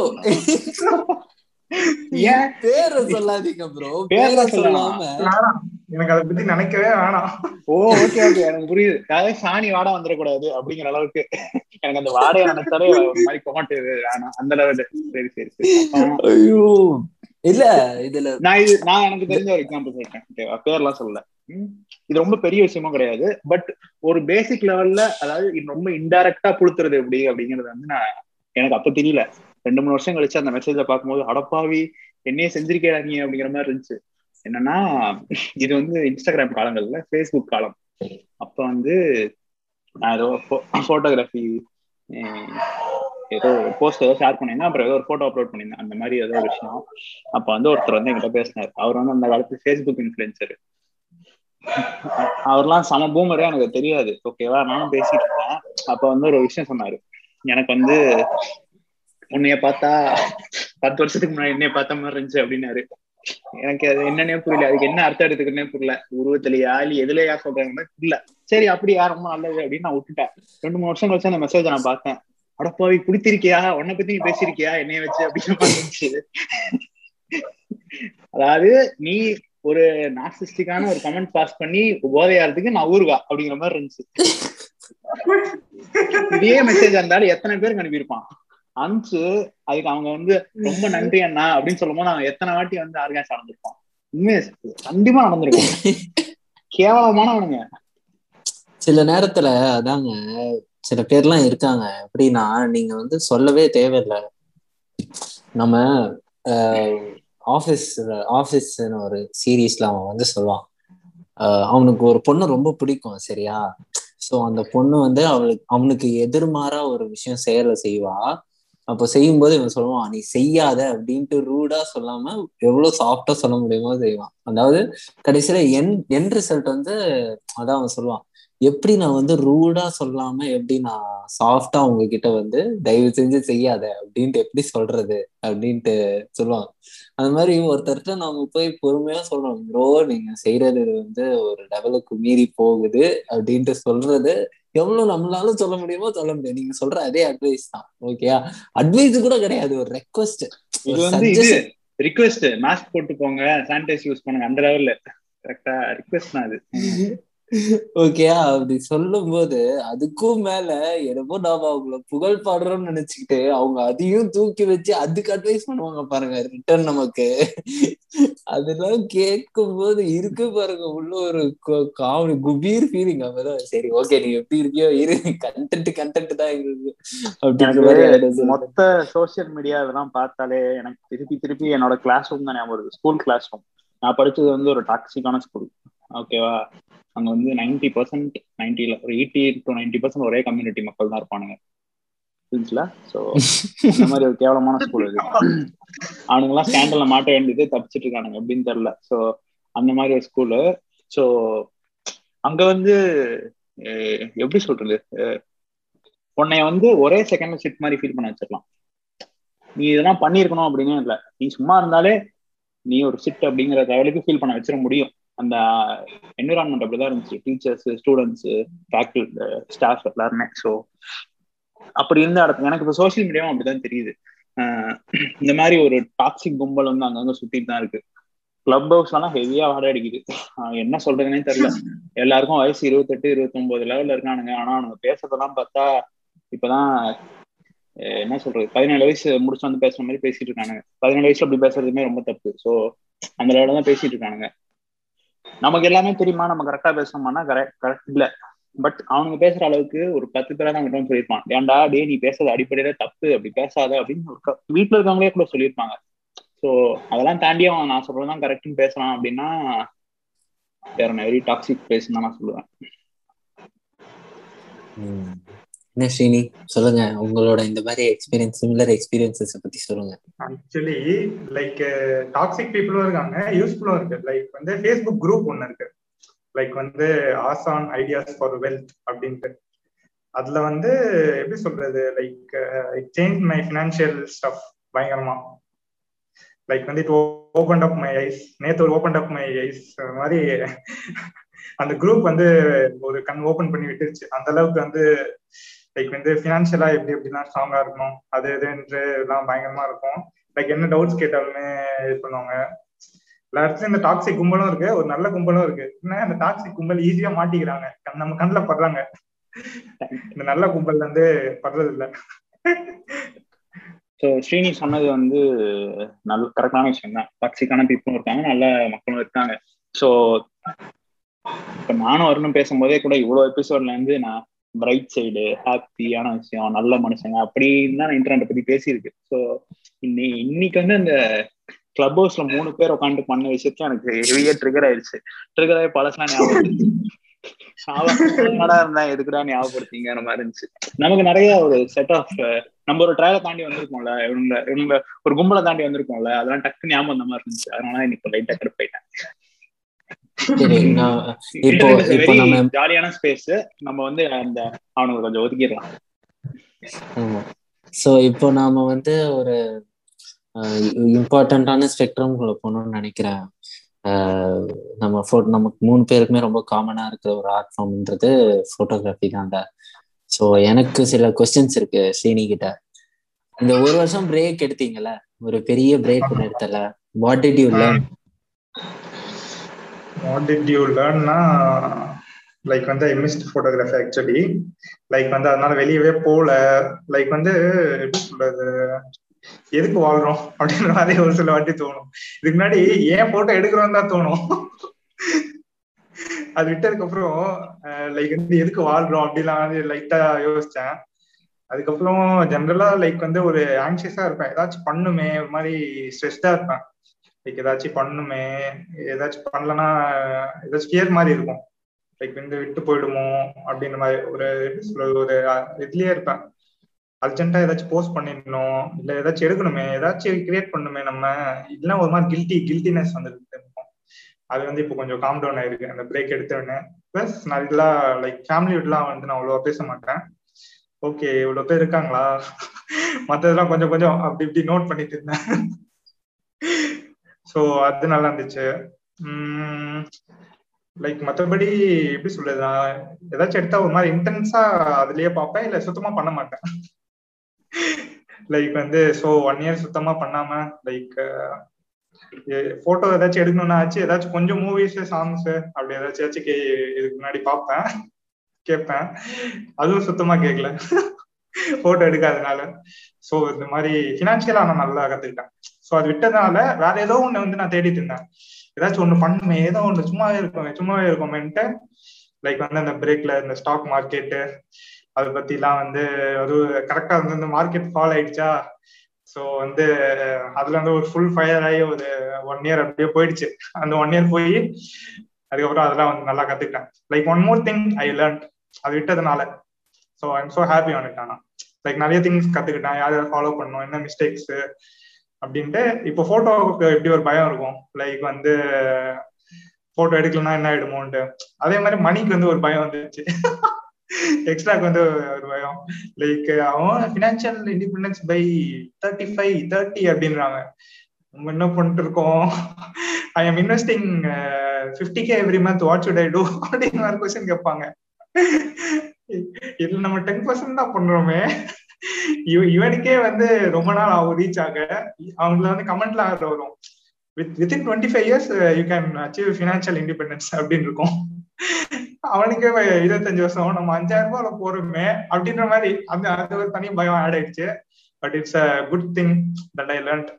ஏன்? பேரை சொல்லாதீங்க ப்ரோ பேரை. சொல்லாம. எனக்கு அதை பத்தி நினைக்கவே வேணாம். ஓ ஓகே ஓகே எனக்கு புரியுது. அதாவது சாணி வாடை வந்துடக்கூடாது அப்படிங்கிற அளவுக்கு. எனக்கு அந்த வாடையை நினைச்சாலே ஒரு மாதிரி கொமாட்டு வேணாம். அந்த லெவலு சரி சரி சரி. ஐயோ. இல்ல இதுல நான் இது நான் எனக்கு தெரிஞ்ச ஒரு எக்ஸாம்பிள் சொல்றேன். ஓகேவா பேர்லாம் சொல்லல. இது ரொம்ப பெரிய விஷயமும் கிடையாது. பட் ஒரு பேசிக் லெவல்ல அதாவது ரொம்ப இன்டைரக்டா புளுத்துறது எப்படி அப்படிங்கறது வந்து நான் எனக்கு அப்ப தெரியல. ரெண்டு மூணு வருஷம் கழிச்சு அந்த மெசேஜ பார்க்கும்போது அடப்பாவி என்னையே செஞ்சிருக்கேடா நீ அப்படிங்கிற மாதிரி இருந்துச்சு. என்னன்னா இது வந்து இன்ஸ்டாகிராம் காலங்கள்ல ஃபேஸ்புக் காலம். அப்ப வந்து நான் ஏதோ ஃபோட்டோகிராஃபி ஏதோ போஸ்ட் ஏதோ ஷேர் பண்ணியிருந்தேன். அப்புறம் ஏதோ ஒரு ஃபோட்டோ அப்லோட் பண்ணியிருந்தேன். அந்த மாதிரி ஏதோ ஒரு விஷயம். அப்ப வந்து ஒருத்தர் வந்து என்கிட்ட பேசினார். அவர் வந்து அந்த காலத்து ஃபேஸ்புக் இன்ஃபுளுசரு அவர்லாம் சம பூமரே எனக்கு தெரியாது. ஓகேவா நானும் பேசிட்டு இருந்தேன். அப்ப வந்து ஒரு விஷயம் சொன்னாரு. எனக்கு வந்து உன்னைய பார்த்தா பத்து வருஷத்துக்கு முன்னாடி என்னைய பார்த்த மாதிரி இருந்துச்சு அப்படின்னாரு. எனக்கு அது என்னன்னே புரியல. அதுக்கு என்ன அர்த்தம் எடுத்துக்கிறனே புரியல. உருவத்திலேயா இல்ல எதுலயா சொல்றாங்க இல்ல சரி அப்படியா ரொம்ப நல்லது அப்படின்னு நான் விட்டுட்டேன். ரெண்டு மூணு வருஷம் கழிச்சு அந்த மெசேஜ் நான் பார்த்தேன். அடப்பாவி குடித்திருக்கியா உன்னை பத்தி நீ பேசியிருக்கியா? என்னைய வச்சு அப்படின்னு அதாவது நீ ஒரு நாசிஸ்டிக்கான ஒரு கமெண்ட் பாஸ் பண்ணி போதையாறதுக்கு நான் ஊருகா அப்படிங்கிற மாதிரி இருந்துச்சு. இதே மெசேஜ் இருந்தாலும் எத்தனை பேருக்கு அனுப்பியிருப்பான்? அனுப்பிச்சு அதுக்கு அவங்க வந்து ரொம்ப நன்றி அண்ணா அப்படின்னு சொல்லும் போது அவன் எத்தனை வாட்டி வந்து ஆர்கான்ஸ் நடந்திருப்பான். உண்மையா கண்டிப்பா நடந்திருக்கும். கேவலமானவனுங்க. சில நேரத்துல அதாங்க சில பேர்லாம் இருக்காங்க. எப்படின்னா நீங்க வந்து சொல்லவே தேவையில்லை. நம்ம ஆஃபீஸ் ஆஃபீஸ்ன்னு ஒரு சீரீஸ்ல அவன் வந்து சொல்லுவான். ஆஹ் அவனுக்கு ஒரு பொண்ணு ரொம்ப பிடிக்கும் சரியா? சோ அந்த பொண்ணு வந்து அவளுக்கு அவனுக்கு எதிர்மாறா ஒரு விஷயம் செயலை செய்வா. அப்போ செய்யும்போது இவன் சொல்லுவான் நீ செய்யாத அப்படின்ட்டு ரூடா சொல்லாம எவ்வளவு சாஃப்டா சொல்ல முடியுமோ செய்வான். அதாவது கடைசியில என் என் ரிசல்ட் வந்து அதான் அவன் சொல்லுவான். எப்படி நான் வந்து ரூடா சொல்லாம எப்படி நான் சாஃப்டா உங்ககிட்ட வந்து தயவு செஞ்சு செய்யாத அப்படின்ட்டு எப்படி சொல்றது அப்படின்ட்டு சொல்லுவாங்க. அந்த மாதிரி ஒருத்தர்கிட்ட நாம போய் பொறுமையா சொல்றோம் ப்ரோ நீங்க செய்யறது வந்து ஒரு லெவலுக்கு மீறி போகுது அப்படின்ட்டு சொல்றது எவ்வளவு நம்மளால சொல்ல முடியுமோ சொல்ல முடியும். நீங்க சொல்ற அதே அட்வைஸ் தான். ஓகேயா அட்வைஸ் கூட கிடையாது. ஒரு ரெக்வஸ்ட் இது வந்து இது ரிக்வெஸ்ட் மாஸ்க் போட்டு போங்க சானிடைஸ் யூஸ் பண்ணுங்க. அந்த லெவல்ல கரெக்டா ரிக்வெஸ்ட் தான் அது ஓகேயா அப்படி சொல்லும் போது அதுக்கும் மேல என்னமோ நாம அவங்கள புகழ் பாடுறோம்னு நினைச்சுக்கிட்டு அவங்க அதையும் தூக்கி வச்சு அதுக்கு அட்வைஸ் பண்ணுவாங்க பாருங்க ரிட்டர்ன் நமக்கு. அதெல்லாம் கேட்கும் போது இருக்கு பாருங்க உள்ள ஒரு காமெடி குபீர் ஃபீலிங் அப்பதான் சரி ஓகே நீ எப்படி இருக்கியோ இரு. கண்டென்ட் கண்டென்ட் தான் இருக்கு. எனக்கு மொத்த சோசியல் மீடியா இதெல்லாம் பார்த்தாலே எனக்கு திருப்பி திருப்பி என்னோட கிளாஸ் ரூம் தான் ஞாபகம் வருது. ஸ்கூல் கிளாஸ் ரூம் நான் படிச்சது வந்து ஒரு டாக்ஸிக்கான ஸ்கூல் ஓகேவா அங்க வந்து நைன்டி பர்சன்ட் நைன்டில ஒரு எயிட்டி டு நைன்டி பர்சன்ட் ஒரே கம்யூனிட்டி மக்கள் தான் இருப்பானுங்க. புரிஞ்சுல மாதிரி ஒரு கேவலமான ஸ்கூல் இது அவனுங்கெல்லாம் ஸ்கேண்டல்ல மாட்ட வேண்டியது தப்பிச்சிட்டு இருக்கானுங்க அப்படின்னு தெரியல. சோ அந்த மாதிரி ஒரு ஸ்கூலு சோ அங்க வந்து எப்படி சொல்றது? அஹ், உன்னைய வந்து ஒரே செகண்ட்ல சிட் மாதிரி ஃபீல் பண்ண வச்சிடலாம். நீ இதெல்லாம் பண்ணியிருக்கணும் அப்படின்னு இல்லை. நீ சும்மா இருந்தாலே நீ ஒரு சிட் அப்படிங்கிற லெவலுக்கு ஃபீல் பண்ண வச்சிட முடியும். அந்த என்விரான்மெண்ட் அப்படிதான் இருந்துச்சு. டீச்சர்ஸ் ஸ்டூடெண்ட்ஸ் ஃபேக்கல்டி ஸ்டாஃப் எல்லாருமே. ஸோ அப்படி இருந்த இடத்துல எனக்கு இப்போ சோசியல் மீடியாவும் அப்படிதான் தெரியுது. ஆஹ் இந்த மாதிரி ஒரு டாக்ஸிக் கும்பல் வந்து அங்கங்க சுத்திட்டு தான் இருக்கு. கிளப் ஹவுஸ் எல்லாம் ஹெவியா வாட அடிக்குது. என்ன சொல்றதுனே தெரியல. எல்லாருக்கும் வயசு இருபத்தெட்டு இருபத்தொன்பது லெவல்ல இருக்கானுங்க. ஆனா அவனுங்க பேசுறதெல்லாம் பார்த்தா இப்பதான் என்ன சொல்றது? பதினேழு வயசு முடிச்சு வந்து பேசுற மாதிரி பேசிட்டு இருக்கானுங்க. பதினேழு வயசுல அப்படி பேசுறதுமே ரொம்ப தப்பு. ஸோ அந்த லெவலில் தான் பேசிட்டு இருக்கானுங்க. நமக்கு எல்லாமே தெரியுமா? நம்ம கரெக்டா பேசணுமானா கரெக்ட் கரெக்ட் இல்ல. பட் அவனுங்க பேசுற அளவுக்கு ஒரு பத்து பேரா தான் கிட்ட சொல்லியிருப்பான். ஏன்டா டே நீ பேசுறது அடிப்படையில தப்பு அப்படி பேசாத அப்படின்னு ஒரு வீட்டுல இருக்கவங்களே கூட சொல்லியிருப்பாங்க. ஸோ அதெல்லாம் தாண்டி அவன் நான் சொல்றதுதான் கரெக்ட்னு பேசுறான் அப்படின்னா வேற வெரி டாக்ஸிக் பேசுன்னு தான் நான் சொல்லுவேன். என்ன ஸ்ரீனி? சொல்லுங்க. உங்களோட இந்த மாதிரி எக்ஸ்பீரியன்ஸ் சிமிலர் எக்ஸ்பீரியன்சஸ் பத்தி சொல்லுங்க. ஆக்சுவலி லைக் டாக்ஸிக் பீப்புளும் இருக்காங்க. யூஸ்ஃபுல்லும் இருக்கு. லைக் வந்து ஃபேஸ்புக் குரூப் ஒன்னு இருக்கு. லைக் வந்து ஆசான் ஐடியாஸ் ஃபார் வெல்த் அப்படின்ட்டு. அதுல வந்து எப்படி சொல்றது? Like it change my financial stuff பயங்கரமா. லைக் வந்து it open up my eyes நேத்து ஒரு ஓபன் அப் மை ஐஸ் மாதிரி அந்த குரூப் வந்து ஒரு கண் ஓபன் பண்ணி விட்டுருச்சு. அந்த அளவுக்கு வந்து லைக் வந்து ஃபினான்ஷியலா எப்படி எப்படிலாம் ஸ்ட்ராங்கா இருக்கணும் அது இதுன்று எல்லாம் பயங்கரமா இருக்கும். லைக் என்ன டவுட்ஸ் கேட்டாலுமே இது பண்ணுவாங்க. எல்லா இடத்துலயும் இந்த டாக்ஸிக் கும்பலும் இருக்கு ஒரு நல்ல கும்பலும் இருக்கு. என்ன அந்த டாக்ஸிக் கும்பல் ஈஸியா மாட்டிக்கிறாங்க. கண் நம்ம கண்ணுல படுறாங்க. இந்த நல்ல கும்பல் வந்து படுறது இல்ல. ஸோ ஸ்ரீனி சொன்னது வந்து நல்ல கரெக்டான விஷயம் தான். டாக்ஸிக்கான பீப்புளும் இருக்காங்க நல்ல மக்களும் இருக்காங்க. ஸோ இப்போ நானும் வரணும் பேசும்போதே கூட இவ்வளோ எபிசோட்ல இருந்து நான் பிரைட் சைடு ஹாப்பியான விஷயம் நல்ல மனுஷங்க அப்படின்னு தான் இன்டர்நெட் பத்தி பேசியிருக்கு. ஸோ இன்னை இன்னைக்கு வந்து அந்த கிளப் ஹவுஸ்ல மூணு பேர் உட்காந்து பண்ண விஷயத்துல எனக்கு ஹெவியா ட்ரிகர் ஆயிடுச்சு. ட்ரிகர் ஆகி பழசெல்லாம் ஞாபகம் இருந்தா எதுக்குடா ஞாபகப்படுத்தீங்கிற மாதிரி இருந்துச்சு. நமக்கு நிறைய ஒரு செட் ஆஃப் நம்ம ஒரு ட்ரையலை தாண்டி வந்திருக்கோம்ல இவங்க இவங்க ஒரு கும்பலை தாண்டி வந்திருக்கோம்ல அதெல்லாம் டக்கு ஞாபகம் அந்த மாதிரி இருந்துச்சு. அதனால இன்னைக்கு லைட்டா கருப்பு போயிட்டேன் இப்போ இப்போ நம்ம ஜாலியான ஸ்பேஸ் நம்ம வந்து அந்த அவனுக்கு கொஞ்சம் ஒதுக்கிடலாம். ஆமா. சோ இப்போ நாம வந்து ஒரு இம்பார்ட்டண்ட்டான ஸ்பெக்ட்ரம்குள்ள போகணும்னு நினைக்கிறேன். ஆஹ் நம்ம ஃபோ நமக்கு மூணு பேருக்குமே ரொம்ப காமனா இருக்கிற ஒரு ஆர்ட் ஃபார்ம்ன்றது ஃபோட்டோகிராஃபி தான்டா ஸோ எனக்கு சில கொஸ்டின்ஸ் இருக்கு ஸ்ரீனி கிட்ட. இந்த ஒரு வருஷம் பிரேக் எடுத்தீங்கல்ல? ஒரு பெரிய பிரேக் ஒன்று எடுத்தல what did you learn what did you லேர்ன்னா like வந்து I missed photography actually like வந்து அதனால வெளியவே போகல லைக் வந்து எப்படி சொல்றது? எதுக்கு வாழ்றோம்? அப்படின்ற மாதிரி ஒரு சில வாட்டி தோணும். இதுக்கு முன்னாடி ஏன் போட்டோ எடுக்கிறோம் தான் தோணும். அது விட்டதுக்கு அப்புறம் லைக் வந்து எதுக்கு வாழ்றோம்? அப்படிலாம் வந்து லைட்டா யோசிச்சேன். அதுக்கப்புறம் ஜென்ரலா லைக் வந்து ஒரு ஆங்ஷியஸா இருப்பேன். ஏதாச்சும் பண்ணுமே ஒரு மாதிரி ஸ்ட்ரெஸ்டா இருப்பேன். லைக் ஏதாச்சும் பண்ணுமே. ஏதாச்சும் பண்ணலன்னா ஏதாச்சும் ஃபியர் மாதிரி இருக்கும். லைக் வந்து விட்டு போயிடுமோ அப்படின்ற மாதிரி ஒரு எப்படி சொல்றது ஒரு இதுலயே இருப்பேன். அர்ஜென்ட்டா ஏதாச்சும் போஸ்ட் பண்ணிடணும். இல்ல ஏதாச்சும் எடுக்கணுமே. ஏதாச்சும் கிரியேட் பண்ணுமே நம்ம. இதெல்லாம் ஒரு மாதிரி கில்ட்டி கில்ட்டினஸ் வந்துருக்கு இருக்கும். அது வந்து இப்போ கொஞ்சம் காம் டவுன் ஆயிருக்கு. அந்த பிரேக் எடுத்தோடனே ப்ளஸ் நான் இதெல்லாம் லைக் ஃபேமிலி விட்லாம் வந்து நான் அவ்வளோவா பேச மாட்டேன். ஓகே இவ்வளோ பேர் இருக்காங்களா? மற்றதெல்லாம் கொஞ்சம் கொஞ்சம் அப்படி இப்படி நோட் பண்ணிட்டு இருந்தேன். ஸோ அது நல்லா இருந்துச்சு லைக் மற்றபடி எப்படி சொல்றது நான் ஏதாச்சும் எடுத்தா ஒரு மாதிரி இன்டென்ஸா அதுலயே பார்ப்பேன் இல்ல சுத்தமா பண்ண மாட்டேன். லைக் வந்து ஸோ ஒன் இயர் சுத்தமா பண்ணாம லைக் போட்டோ ஏதாச்சும் எடுக்கணும்னா ஆச்சு ஏதாச்சும் கொஞ்சம் மூவிஸ் சாங்ஸ் அப்படி ஏதாச்சும் கே இதுக்கு முன்னாடி பார்ப்பேன் கேட்பேன். அதுவும் சுத்தமா கேட்கல. போட்டோ எடுக்காதனால. ஸோ இந்த மாதிரி ஃபினான்ஷியலா நான் நல்லா கத்துக்கிட்டேன். ஸோ அது விட்டதுனால வேற ஏதோ ஒண்ணு வந்து நான் தேடிட்டு இருந்தேன். ஏதாச்சும் ஒண்ணு பண்ணுமே ஏதோ ஒண்ணு சும்மாவே இருக்கும் சும்மாவே இருக்கோமேன்ட்டு லைக் வந்து அந்த பிரேக்ல இந்த ஸ்டாக் மார்க்கெட்டு அதை பத்தி எல்லாம் வந்து ஒரு கரெக்டா வந்து இந்த மார்க்கெட் ஃபால் ஆயிடுச்சா? ஸோ வந்து அதுல வந்து ஒரு ஃபுல் ஃபயர் ஆகி ஒரு ஒன் இயர் அப்படியே போயிடுச்சு. அந்த ஒன் இயர் போய் அதுக்கப்புறம் அதெல்லாம் வந்து நல்லா கத்துக்கிட்டேன். Like one more thing I learn அது விட்டதுனால. ஸோ ஐம் ஸோ ஹாப்பி ஆன். இட் லைக் நிறைய திங்ஸ் கத்துக்கிட்டேன் யார் யார் ஃபாலோ பண்ணணும் என்ன மிஸ்டேக்ஸ் அப்படின்ட்டு இப்போ போட்டோவுக்கு எப்படி ஒரு பயம் இருக்கும். லைக் வந்து போட்டோ எடுக்கலன்னா என்ன ஆயிடுமோன்ட்டு. அதே மாதிரி மணிக்கு வந்து ஒரு பயம் வந்துச்சு. எக்ஸ்ட்ராக்கு வந்து ஒரு பயம். லைக் அவன் financial independence by thirty five thirty அப்படின்றாங்க. நம்ம என்ன பண்ணிட்டு இருக்கோம் I am investing fifty K every month what should I do அப்படின்னு மாதிரி கொஸ்டின் கேட்பாங்க. இதுல நம்ம டென் பர்சன்ட் தான் பண்றோமே இவனுக்கே வந்து ரொம்ப நாள் ஆகும் ரீச் ஆக. அவங்கள வந்து கமெண்ட்ல வரும். With within twenty five years you can achieve financial independence அப்படின்னு இருக்கும். அவனுக்கே இருபத்தஞ்சு வருஷம் நம்ம அஞ்சாயிரம் ரூபாய்ல போறோமே அப்படின்ற மாதிரி அந்த அது ஒரு தனி பயம் ஆட் ஆயிடுச்சு. But it's a good thing that I learned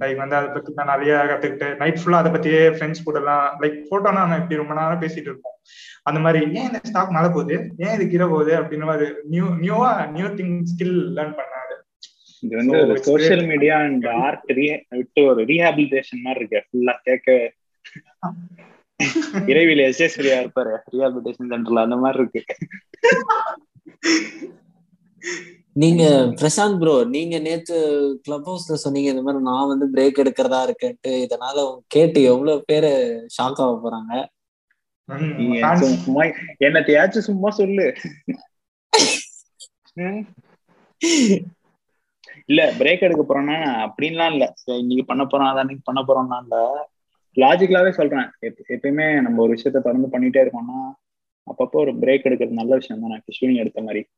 like வந்து அதை பத்தி நான் நிறைய கத்துக்கிட்டு நைட் ஃபுல்லா அதை பத்தியே ஃப்ரெண்ட்ஸ் கூட எல்லாம் லைக் போட்டோனா நான் இப்படி ரொம்ப நேரம் பேசிட்டு இருப்போம். அந்த மாதிரி ஏன் இந்த ஸ்டாக் மேல போகுது? ஏன் இது கீழே போகுது? அப்படின்ற மாதிரி நியூ நியூவா நியூ திங் ஸ்கில் லேர்ன் பண்ணாரு. இது வந்து ஒரு சோசியல் மீடியா அண்ட் ஆர்ட் விட்டு ஒரு ரீஹாபிலிட்டேஷன் மாதிரி இருக்கு. ஃபுல்லா கேட்க இறைவில எஸ்எஸ்வரியா இருப்பாரு ரீஹாபிலிட்டேஷன் சென்டர்ல அந்த மாதிரி இருக்கு. நீங்க பிரசாந்த் ப்ரோ நீங்க நேத்து கிளப் ஹவுஸ்ல சொன்னீங்க இந்த மாதிரி நான் வந்து பிரேக் எடுக்கிறதா இருக்கேன்ட்டு இதனால கேட்டு எவ்வளவு பேரு ஷாக் ஆக போறாங்க. சும்மா என்னத்தையாச்சும் சும்மா சொல்லு. இல்ல பிரேக் எடுக்க போறோம்னா அப்படின்லாம் இல்ல. இன்னைக்கு பண்ண போறோம் அதான் இன்னைக்கு பண்ண போறோம்னா இல்ல. லாஜிக்கலாவே சொல்றேன். எப்பயுமே நம்ம ஒரு விஷயத்த தொடர்ந்து பண்ணிட்டே இருக்கோம்னா அப்பப்போ ஒரு பிரேக் எடுக்கிறது நல்ல விஷயம் தான் நான் எடுத்த மாதிரி.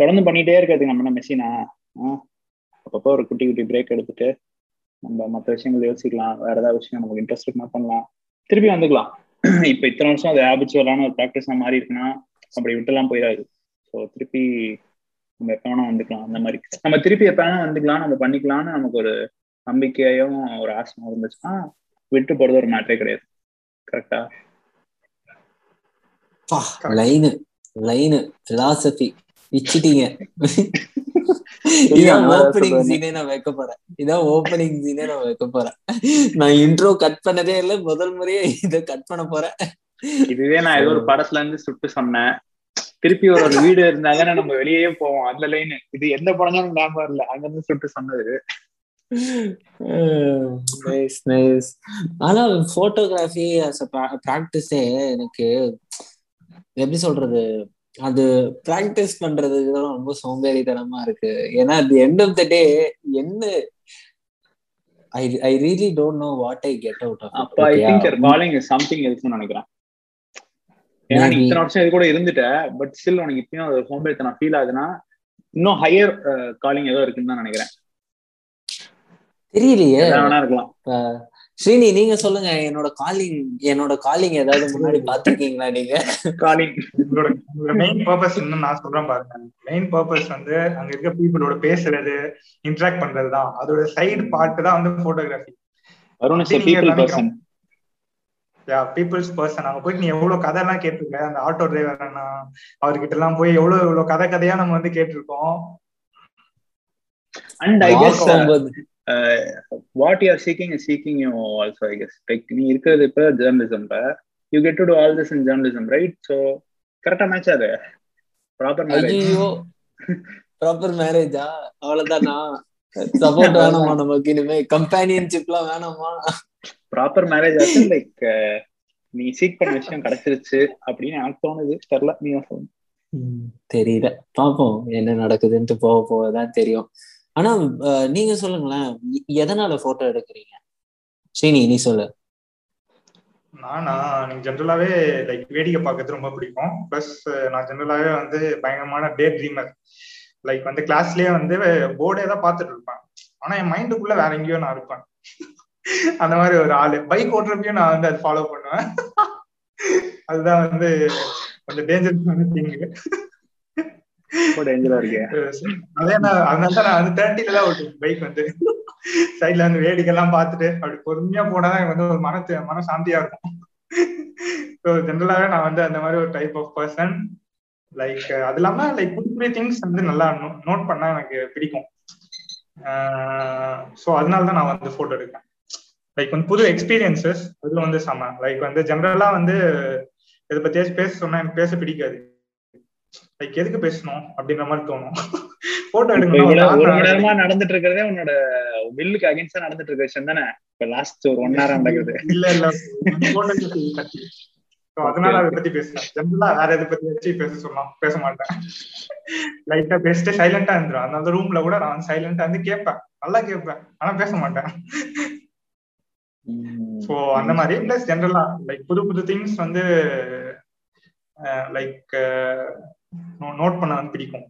தொடர்ந்து பண்ணிட்டே இருக்கிறதுக்கு நம்ம என்ன மெஷினா அப்பப்போ ஒரு குட்டி குட்டி பிரேக் எடுத்துட்டு நம்ம மற்ற விஷயங்கள் யோசிக்கலாம். வேற ஏதாவது விஷயம் நமக்கு இன்ட்ரெஸ்ட் இருக்குமா பண்ணலாம். திருப்பி வந்துக்கலாம். இப்ப இத்தனை வருஷம் அது ஹேபிச்சுவலான ஒரு ப்ராக்டிஸா மாறி இருக்குன்னா அப்படி விட்டுலாம் போயிடாது. ஸோ திருப்பி நம்ம எப்ப வேணா வந்துக்கலாம் அந்த மாதிரி. நம்ம திருப்பி எப்ப வேணா வந்துக்கலாம். நம்ம பண்ணிக்கலாம்னு நமக்கு ஒரு நம்பிக்கையும் ஒரு ஆசையும் இருந்துச்சுன்னா விட்டு போறது ஒரு மேட்டரே கிடையாது. கரெக்டா லைனு லைனு பிலாசபி வச்சுட்டீங்க இதான் ஓப்பனிங் சீனே நான் வைக்க போறேன். இதான் ஓப்பனிங் சீனே நான் வைக்க போறேன். நான் இன்ட்ரோ கட் பண்ணதே இல்ல முதல் முறையே இத கட் பண்ண போறேன். இதுவே நான் ஏதோ ஒரு படத்துல இருந்து சுட்டு சொன்னேன். திருப்பி ஒரு வீடு இருந்தாதானே நம்ம வெளியே போவோம். அந்த லைன் இது எந்த படம் ஞாபகம் இல்ல அங்க இருந்து சுட்டு சொன்னது. நைஸ் நைஸ் ஆனா போட்டோகிராஃபி அஸ் ப்ராக்டிஸே எனக்கு எப்படி சொல்றது? அது பிராக்டிஸ் பண்றதுக்கு தான் ரொம்ப சோம்பேறித்தனமா இருக்கு. ஏன்னா at end of the day என்ன I I really don't know what I get out of அப்ப I think your calling is something இருக்குன்னு நினைக்கிறேன். ஏன்னா நீ இத்தனை வருஷம் இது கூட இருந்துட்ட பட் ஸ்டில் உனக்கு இப்பயும் அது சோம்பேறித்தனம் ஃபீல் ஆகுதுன்னா இன்னும் ஹையர் காலிங் ஏதோ இருக்குன்னு தான் நினைக்கிறேன். தெரியலையே. வேணா இருக்கலாம். ஸ்ரீனி நீங்க சொல்லுங்க. என்னோட காலிங் என்னோட காலிங் ஏதாவது முன்னாடி பாத்துருக்கீங்களா நீங்க? காலிங் உங்களோட மெயின் பர்பஸ் இன்னும் நான் சொல்றேன் பாருங்க. மெயின் பர்பஸ் வந்து அங்க இருக்க பீப்புளோட பேசுறது இன்டராக்ட் பண்றது தான் அதோட சைடு பார்ட் தான் வந்து போட்டோகிராஃபி யா பீப்புள்ஸ் பர்சன் அங்க போயிட்டு நீ எவ்வளவு கதை எல்லாம் கேட்டிருக்க? அந்த ஆட்டோ டிரைவர் அண்ணா அவர்கிட்ட எல்லாம் போய் எவ்வளவு இவ்வளவு கதை கதையா நம்ம வந்து கேட்டிருக்கோம்? And I guess what you are seeking is seeking you also I guess like நீ இருக்கிறது இப்ப ஜேர்னலிசம்ல you get to to all this in journalism right so கரெக்டா மேட்ச் அது? ப்ராப்பர் மேரேஜ் ப்ராப்பர் மேரேஜா அவ்வளவுதானா? சப்போர்ட் வேணாமா நமக்கு இனிமே? கம்பானியன்ஷிப்லாம் வேணாமா? ப்ராப்பர் மேரேஜ் ஆச்சு லைக் நீ சீக் பண்ண விஷயம் கிடைச்சிருச்சு அப்படின்னு எனக்கு தோணுது. தெரியல நீ தெரியல. பாப்போம் என்ன நடக்குதுன்ட்டு போக போகதான் தெரியும். ஆனா நீங்க சொல்லுங்களேன். எதனால போட்டோ எடுக்கிறீங்க? ஸ்ரீனி நீ சொல்லு. நானா எனக்கு ஜென்ரலாவே லைக் வேடிக்கை பார்க்கறது ரொம்ப பிடிக்கும். ப்ளஸ் நான் ஜென்ரலாவே வந்து பயங்கரமான டே ட்ரீமர் லைக் வந்து கிளாஸ்லயே வந்து போர்டே தான் பார்த்துட்டு இருப்பேன். ஆனா என் மைண்டுக்குள்ள வேற எங்கேயோ நான் இருப்பேன். அந்த மாதிரி ஒரு ஆளு. பைக் ஓட்டுறப்பையும் நான் வந்து அதை ஃபாலோ பண்ணுவேன். அதுதான் வந்து கொஞ்சம் டேஞ்சரஸான திங் டேஞ்சரா இருக்கு அதே நான் அதனால தான் நான் வந்து தேர்ட்டில தான் ஓட்டுவேன். பைக் வந்து. சைட்ல வந்து வேடிக்கை எல்லாம் பார்த்துட்டு அப்படி பொறுமையா போனாதான் எனக்கு வந்து ஒரு மன மன சாந்தியா இருக்கும் ஸோ ஜென்ரலாவே நான் வந்து அந்த மாதிரி ஒரு டைப் ஆஃப் பர்சன் லைக் அது இல்லாம லைக் புது புதிய திங்ஸ் வந்து நல்லா நோட் பண்ணா எனக்கு பிடிக்கும். ஸோ அதனால தான் நான் வந்து போட்டோ எடுப்பேன். லைக் வந்து புது எக்ஸ்பீரியன்சஸ் அதுல வந்து செம. லைக் வந்து ஜென்ரலா வந்து இதை பத்தியாச்சும் பேச சொன்னா எனக்கு பேச பிடிக்காது. லைக் எதுக்கு பேசணும் அப்படின்ற மாதிரி தோணும். போட்டோ இவ்வளவு ஒரு நேரமா நடந்துட்டு இருக்கிறதே உன்னோட வில்லுக்கு அகைன்ஸ்டா நடந்துட்டு இருக்க விஷயம் தானே? இப்ப லாஸ்ட் ஒரு ஒன் ஹவர் நடக்குது. இல்ல இல்ல. அதனால அதை பத்தி பேசுறேன் ஜென்ரலா வேற எதை பத்தி வச்சு பேச சொல்லலாம் பேச மாட்டேன். லைட்டா பேசிட்டு சைலண்டா இருந்துரும். அந்த ரூம்ல கூட நான் சைலண்டா இருந்து கேட்பேன். நல்லா கேட்பேன். ஆனா பேச மாட்டேன். ஸோ அந்த மாதிரி. பிளஸ் ஜென்ரலா லைக் புது புது திங்ஸ் வந்து லைக் நோட் பண்ண வந்து பிடிக்கும்.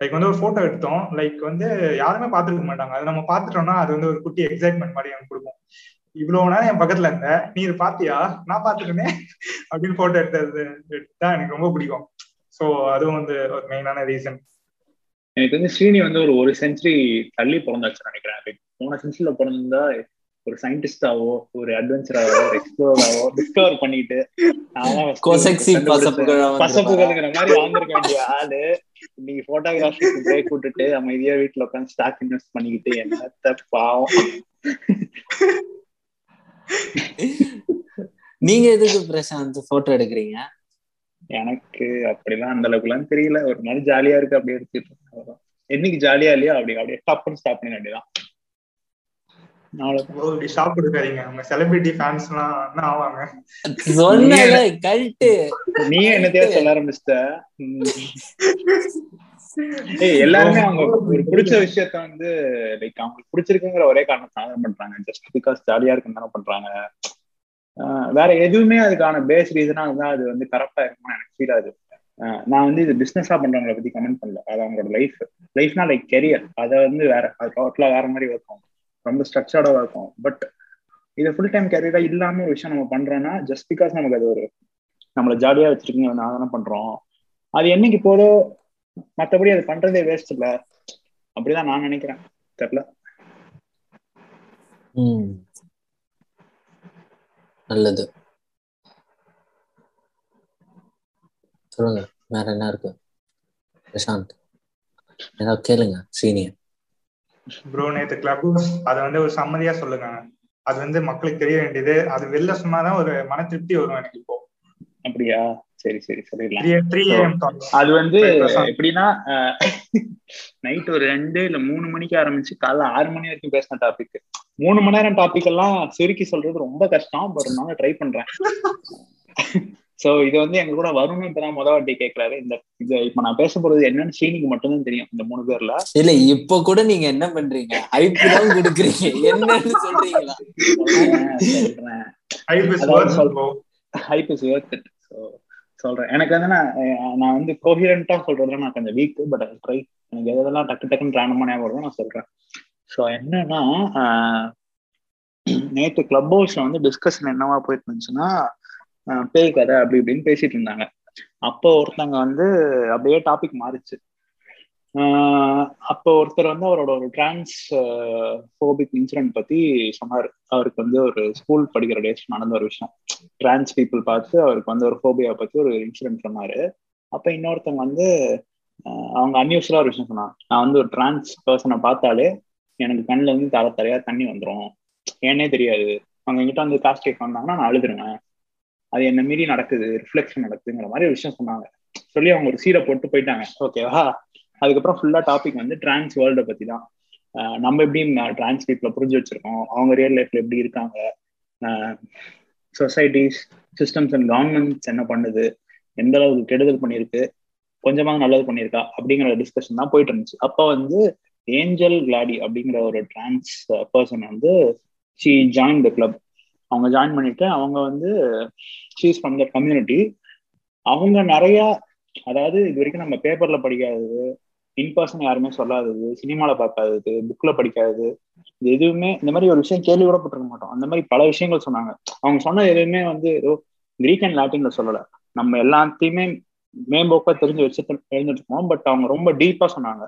லைக் வந்து ஒரு போட்டோ எடுத்தோம். லைக் வந்து யாருமே பார்த்துருக்க மாட்டாங்க. அது நம்ம பார்த்துட்டோம்னா அது வந்து ஒரு குட்டி எக்ஸைட்மெண்ட் மாதிரி எனக்கு கொடுக்கும். இவ்வளவு நேரம் என் பக்கத்துல இருந்த நீ இது பாத்தியா நான் பாத்துருக்கேன் அப்படின்னு போட்டோ எடுத்தது தான் எனக்கு ரொம்ப பிடிக்கும். ஸோ அதுவும் வந்து ஒரு மெயினான ரீசன் எனக்கு வந்து ஸ்ரீனி வந்து ஒரு ஒரு செஞ்சுரி தள்ளி பிறந்தாச்சு நினைக்கிறேன். மூணு போன செஞ்சுரியில பிறந்தா ஒரு சயின்டிஸ்டாவோ ஒரு அட்வென்ச்சராவோ ஒரு எக்ஸ்ப்ளோராவோ டிஸ்கவர் பண்ணிட்டு பசப்புகளுங்கிற மாதிரி வாழ்ந்திருக்க வேண்டிய ஆளு. நீங்க போட்டோகிராஃபிக்கு பிரேக் விட்டுட்டு அமைதியா வீட்டுல உட்காந்து ஸ்டாக் இன்வெஸ்ட் பண்ணிக்கிட்டு என்னத்த பாவம். நீங்க எதுக்கு பிரசாந்த் போட்டோ எடுக்கிறீங்க? எனக்கு அப்படிலாம் அந்த அளவுக்கு எல்லாம் தெரியல. ஒரு நாள் ஜாலியா இருக்கு அப்படியே எடுத்துட்டு. என்னைக்கு ஜாலியா இல்லையா அப்படி அப்படியே டப்புன்னு ஸ்டாப் பண்ண வேண்டியதான் இப்படி ஷாப் கொடுக்காதீங்க உங்க செலிபிரிட்டி ஃபேன்ஸ் எல்லாம் என்ன ஆவாங்க? சொன்னல கல்ட்டு நீ என்னத்தையா சொல்ல ஆரம்பிச்சிட்ட. ஏய் எல்லாருமே அவங்க ஒரு பிடிச்ச விஷயத்த வந்து லைக் அவங்களுக்கு பிடிச்சிருக்குங்கிற ஒரே காரணத்தால பண்றாங்க. ஜஸ்ட் பிகாஸ் ஜாலியா இருக்குன்னு தானே பண்றாங்க. ஆஹ் வேற எதுவுமே அதுக்கான பேஸ் ரீசனா இருந்தா அது வந்து கரெக்டா இருக்கும்னு எனக்கு ஃபீல் ஆகுது. ஆஹ் நான் வந்து இது பிசினஸா பண்றவங்களை பத்தி கமெண்ட் பண்ணல. அது அவங்களோட லைஃப் லைஃப்னா லைக் கெரியர் அதை வந்து வேற அது டோட்டலா வேற மாதிரி இருக்கும் ரொம்ப ஸ்ட்ரக்சர்டாக இருக்கும். பட் இது ஃபுல் டைம் கேரியராக இல்லாம ஒரு விஷயம் நம்ம பண்ணுறோன்னா ஜஸ்ட் பிகாஸ் நமக்கு அது ஒரு நம்மளை ஜாலியா வச்சிருக்கீங்க நான் தானே பண்றோம். அது என்னைக்கு போதோ மத்தபடி அது பண்றதே வேஸ்ட் இல்ல. அப்படிதான் நான் நினைக்கிறேன். தெரியல. நல்லது. சொல்லுங்க. வேற என்ன இருக்கு? பிரசாந்த். ஏதாவது கேளுங்க சீனியர். ப்ரோ நேத்து கிளப் அதை வந்து ஒரு சம்மதியா சொல்லுங்க அது வந்து மக்களுக்கு தெரிய வேண்டியது. அது வெளில சொன்னாதான் ஒரு மன திருப்தி வரும் எனக்கு இப்போ. அப்படியா? சரி சரி சொல்லிடலாம். அது வந்து. எப்படின்னா நைட் ஒரு ரெண்டு இல்ல மூணு மணிக்கு ஆரம்பிச்சு காலைல ஆறு மணி வரைக்கும் பேசின டாபிக் மூணு மணி நேரம் டாபிக் எல்லாம் சுருக்கி சொல்றது ரொம்ப கஷ்டம் பட் நான் ட்ரை பண்றேன். சோ இது வந்து எங்க கூட வரும்னு இப்பதான் முத வாட்டி கேட்கறாரு இந்த இது இப்ப நான் பேச போறது என்னன்னு சீனிக்கு மட்டும்தான் தெரியும் இந்த மூணு பேர்ல. இல்ல இப்ப கூட நீங்க என்ன பண்றீங்க? ஹைப் தான் கொடுக்குறீங்க. என்னன்னு சொல்றீங்களா? சொல்றேன். எனக்கு வந்து நான் நான் வந்து கோஹிரண்டா சொல்றதுல நான் கொஞ்சம் வீக் பட் ட்ரை எனக்கு எதெல்லாம் டக்கு டக்குன்னு ரேண்டமா ஞாபகம் நான் சொல்றேன். ஸோ என்னன்னா நேத்து கிளப் ஹவுஸ்ல வந்து டிஸ்கஷன் என்னவா போயிட்டு இருந்துச்சுன்னா பேய் கதை அப்படி இப்படின்னு பேசிட்டு இருந்தாங்க. அப்போ ஒருத்தங்க வந்து அப்படியே டாபிக் மாறிச்சு. ஆஹ் அப்போ ஒருத்தர் வந்து அவரோட ஒரு டிரான்ஸ் ஃபோபிக் இன்சிடென்ட் பத்தி சொன்னார். அவருக்கு வந்து ஒரு ஸ்கூல் படிக்கிற டேஸ் நடந்த ஒரு விஷயம். டிரான்ஸ் பீப்புள் பார்த்து அவருக்கு வந்து ஒரு ஃபோபியா பத்தி ஒரு இன்சிடென்ட் சொன்னாரு. அப்ப இன்னொருத்தவங்க வந்து அவங்க அன்யூஸ்வலா ஒரு விஷயம் சொன்னாங்க. நான் வந்து ஒரு டிரான்ஸ் பர்சனை பார்த்தாலே எனக்கு கண்ணுல இருந்து தர தரையா தண்ணி வந்துடும் ஏன்னே தெரியாது. அவங்க என்கிட்ட வந்து காஸ்ட் கேட்க வந்தாங்கன்னா நான் அழுதுருவேன். அது என்ன மீறி நடக்குது ரிஃப்ளெக்ஷன் நடக்குதுங்கிற மாதிரி ஒரு விஷயம் சொன்னாங்க. சொல்லி அவங்க ஒரு சீரை போட்டு போயிட்டாங்க. ஓகேவா அதுக்கப்புறம் ஃபுல்லா டாபிக் வந்து டிரான்ஸ் வேர்ல்டை பத்தி தான் நம்ம எப்படி டிரான்ஸ் பீப்புள புரிஞ்சு வச்சிருக்கோம்? அவங்க ரியல் லைஃப்ல எப்படி இருக்காங்க? சொசைட்டிஸ் சிஸ்டம்ஸ் அண்ட் கவர்மெண்ட்ஸ் என்ன பண்ணுது? எந்த அளவுக்கு கெடுதல் பண்ணியிருக்கு? கொஞ்சமாக நல்லது பண்ணியிருக்கா? அப்படிங்கிற டிஸ்கஷன் தான் போயிட்டு இருந்துச்சு. அப்போ வந்து ஏஞ்சல் கிளாடி அப்படிங்கிற ஒரு டிரான்ஸ் பர்சன் வந்து ஷி ஜாயின் த கிளப் அவங்க ஜாயின் பண்ணிட்டு அவங்க வந்து சீஸ் ஃப்ரம் த கம்யூனிட்டி அவங்க நிறைய அதாவது இது வரைக்கும் நம்ம பேப்பர்ல படிக்காதது இன்பர்சன் யாருமே சொல்லாதது சினிமால பார்க்காதது புக்ல படிக்காதது இது எதுவுமே இந்த மாதிரி ஒரு விஷயம் கேள்வி கூட பட்டிருக்க மாட்டோம். அந்த மாதிரி பல விஷயங்கள் சொன்னாங்க. அவங்க சொன்ன எதுவுமே வந்து ஏதோ கிரீக் அண்ட் லாட்டின்ல சொல்லல. நம்ம எல்லாத்தையுமே மேம்போக்கா தெரிஞ்சு வச்சு தெரிஞ்சுட்டு இருக்கோம். பட் அவங்க ரொம்ப டீப்பா சொன்னாங்க.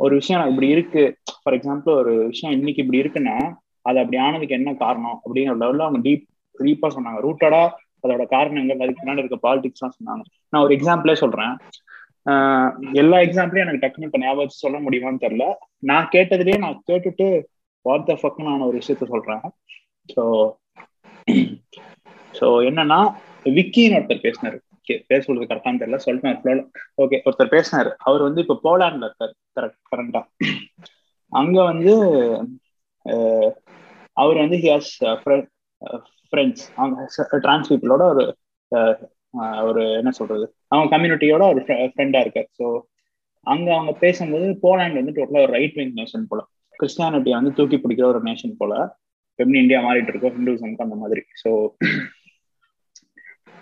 ஒரு விஷயம் இப்படி இருக்கு. ஃபார் எக்ஸாம்பிள் ஒரு விஷயம் இன்னைக்கு இப்படி இருக்குன்னா அது அப்படி ஆனதுக்கு என்ன காரணம் அப்படிங்கிற லெவல்ல அவங்க டீப் டீப்பா சொன்னாங்க. ரூட்டடா அதோட காரணங்கள் அதுக்கு பின்னாடி இருக்க பாலிடிக்ஸ் எல்லாம் சொன்னாங்க. நான் ஒரு எக்ஸாம்பிளே சொல்றேன். ஆஹ் எல்லா எக்ஸாம்பிளையும் எனக்கு டக்குனு இப்ப ஞாபகம் சொல்ல முடியுமான்னு தெரியல. நான் கேட்டதுலயே நான் கேட்டுட்டு வாட் த நான் ஒரு விஷயத்த சொல்றேன். ஸோ ஸோ என்னன்னா விக்கின்னு ஒருத்தர் பேசினாரு. பேர் சொல்றது கரெக்டான்னு தெரியல சொல்லிட்டேன் ஓகே ஒருத்தர் பேசினாரு. அவர் வந்து இப்போ போலாண்ட்ல இருக்காரு கரெக்ட் கரண்டா அங்க வந்து அவர் வந்து ஹியாஸ் ஃப்ரெண்ட்ஸ் uh, uh, அவங்க டிரான்ஸ் பீப்புளோட uh, ஒரு ஒரு என்ன சொல்றது? அவங்க கம்யூனிட்டியோட ஒரு ஃப்ரெண்டா இருக்கார். ஸோ அங்க அவங்க பேசும்போது போலாண்ட் வந்து டோட்டலா ஒரு ரைட் விங் நேஷன் போல. கிறிஸ்டியானிட்டியை வந்து தூக்கி பிடிக்கிற ஒரு நேஷன் போல. எப்படி இந்தியா மாறிட்டு இருக்கோ. ஹிந்துசம்க்கு அந்த மாதிரி. ஸோ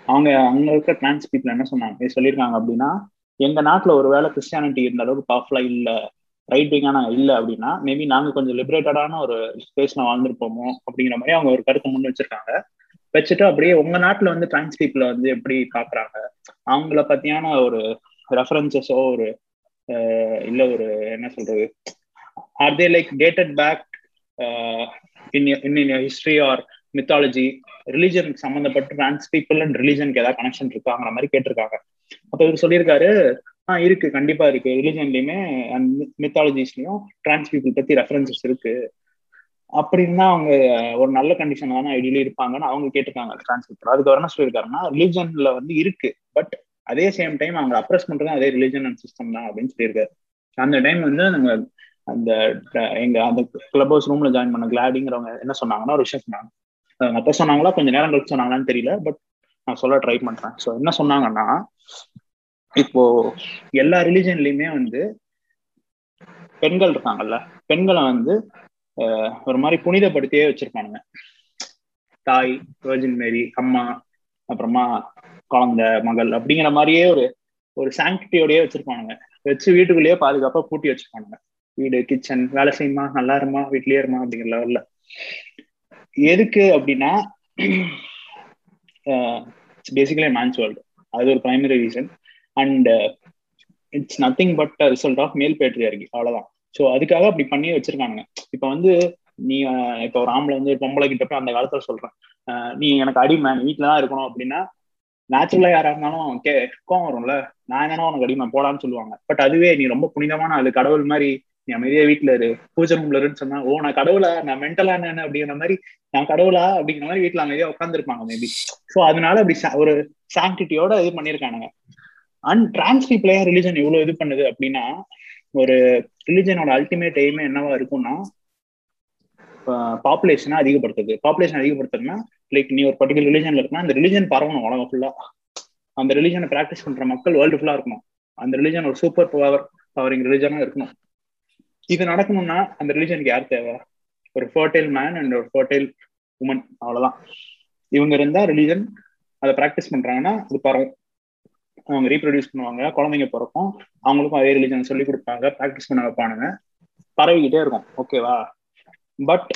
அவங்க அங்க இருக்க டிரான்ஸ் பீப்புள் என்ன சொன்னாங்க? சொல்லியிருக்காங்க அப்படின்னா எங்க நாட்டுல ஒரு வேளை கிறிஸ்டியானிட்டி இருந்த அளவுக்கு பவர்ஃபுல்லா இல்லை ரைட் விங்கானா இல்ல அப்படின்னா மேபி நாங்க கொஞ்சம் லிபரேட்டடான ஒரு ஸ்பேஸ்ல வாழ்ந்துருப்போமோ அப்படிங்கிற மாதிரி அவங்க ஒரு கருத்தை முன் வச்சிருக்காங்க. வச்சுட்டு அப்படியே உங்க நாட்டுல வந்து டிரான்ஸ் பீப்புள வந்து எப்படி பாக்குறாங்க? அவங்கள பத்தியான ஒரு ரெஃபரன்சஸோ ஒரு இல்ல ஒரு என்ன சொல்றது? Are they like dated back in in history or mythology ரிலிஜனுக்கு சம்மந்தப்பட்டு டிரான்ஸ் பீப்புள் அண்ட் ரிலிஜனுக்கு ஏதாவது கனெக்ஷன் இருக்காங்கிற மாதிரி கேட்டிருக்காங்க. அப்ப இவர் சொல்லியிருக்காரு ஆஹ் இருக்கு. கண்டிப்பா இருக்கு. ரிலிஜன்லயுமே அண்ட் மித்தாலஜிஸ்லயும் டிரான்ஸ் பீப்புள் பத்தி ரெஃபரன்சஸ் இருக்கு. அப்படின்னா அவங்க ஒரு நல்ல கண்டிஷன்ல தானே ஐடியலி இருப்பாங்கன்னு அவங்க கேட்டிருக்காங்க. டிரான்ஸ் பீப்புள் அதுக்கு அவர் என்ன சொல்லியிருக்காருன்னா ரிலிஜன்ல வந்து இருக்கு. பட் அதே சேம் டைம் அவங்க அப்ரஸ் பண்றது அதே ரிலிஜன் அண்ட் சிஸ்டம் தான் அப்படின்னு சொல்லியிருக்காரு. அந்த டைம் வந்து நாங்க அந்த எங்க அந்த கிளப் ஹவுஸ் ரூம்ல ஜாயின் பண்ண கிளாடிங்கிறவங்க என்ன சொன்னாங்கன்னா ஒரு விஷயம் சொன்னாங்க. அப்ப சொன்னாங்களா கொஞ்சம் நேரம் கழிச்சு சொன்னாங்களான்னு தெரியல. பட் நான் சொல்ல ட்ரை பண்றேன். ஸோ என்ன சொன்னாங்கன்னா இப்போ எல்லா ரிலிஜன்லயுமே வந்து பெண்கள் இருக்காங்கல்ல? பெண்களை வந்து ஒரு மாதிரி புனிதப்படுத்தியே வச்சிருப்பானுங்க. தாய் வேர்ஜின் மேரி அம்மா அப்புறமா குழந்தை மகள் அப்படிங்கிற மாதிரியே ஒரு ஒரு சாங்கிட்டியோடயே வச்சிருப்பானுங்க. வச்சு வீட்டுக்குள்ளேயே பாதுகாப்பா பூட்டி வச்சிருப்பானுங்க. வீடு கிச்சன் வேலை செய்யுமா? நல்லா இருமா? வீட்லயே இருமா? அப்படிங்கிற லெவல்ல எதுக்கு அப்படின்னா பேசிக்கலி மேன்ஸ் வேர்ல்டு அது ஒரு primary reason and it's nothing but result of male பேட்ரியாருக்கு அவ்வளவுதான். ஸோ அதுக்காக அப்படி பண்ணி வச்சிருக்கானுங்க. இப்போ வந்து நீ இப்போ ஒரு ஆம்பளை வந்து பொம்பளை கிட்ட போய் அந்த காலத்துல சொல்றேன். நீ எனக்கு அடிமை நீ வீட்டுல தான் இருக்கணும் அப்படின்னா நேச்சுரலா யாரா இருந்தாலும் கே கோவம் வரும்ல. நான் என்னன்னா உனக்கு அடிமை போடான்னு சொல்லுவாங்க. பட் அதுவே நீ ரொம்ப புனிதமான அது கடவுள் மாதிரி நீ அமைதியா வீட்டுல இரு பூஜை ரூம்ல இருன்னு சொன்னா ஓ நான் கடவுளா? நான் மென்டலா என்ன அப்படிங்கிற மாதிரி நான் கடவுளா? அப்படிங்கிற மாதிரி வீட்டுல அமைதியா உட்காந்துருப்பாங்க மேபி ஸோ அதனால அப்படி ஒரு சாங்கிட்டியோட இது பண்ணிருக்கானுங்க அண்ட் டிரான்ஸ் பீப்புளையா ரிலிஜன் எவ்வளவு இது பண்ணுது அப்படின்னா ஒரு ரிலிஜனோட அல்டிமேட் எய்மே என்னவா இருக்கும்னா பாப்புலேஷனை அதிகப்படுத்துது. பாப்புலேஷன் அதிகப்படுத்துறதுனா லைக் நீ ஒரு பர்டிகுலர் ரிலிஜன்ல இருக்கா அந்த ரிலிஜன் பரவணும் உலகம் ஃபுல்லா அந்த ரிலிஜனை ப்ராக்டிஸ் பண்ற மக்கள் வேர்ல்டு ஃபுல்லா இருக்கணும். அந்த ரிலிஜன் ஒரு சூப்பர் பவர் பவரிங் ரிலிஜனா இருக்கணும். இது நடக்கணும்னா அந்த ரிலிஜனுக்கு யார் தேவை? ஒரு ஃபர்டைல் மேன் அண்ட் ஒரு ஃபர்டைல் உமன் அவ்வளவுதான். இவங்க இருந்தா ரிலிஜன் அதை ப்ராக்டிஸ் பண்றாங்கன்னா அது பரவும். அவங்க ரீப்ரொடியூஸ் பண்ணுவாங்க குழந்தைங்க பிறக்கும். அவங்களுக்கும் அதே ரிலிஜன் சொல்லி கொடுப்பாங்க ப்ராக்டிஸ் பண்ண வைப்பானுங்க. பரவிக்கிட்டே இருக்கும். ஓகேவா பட்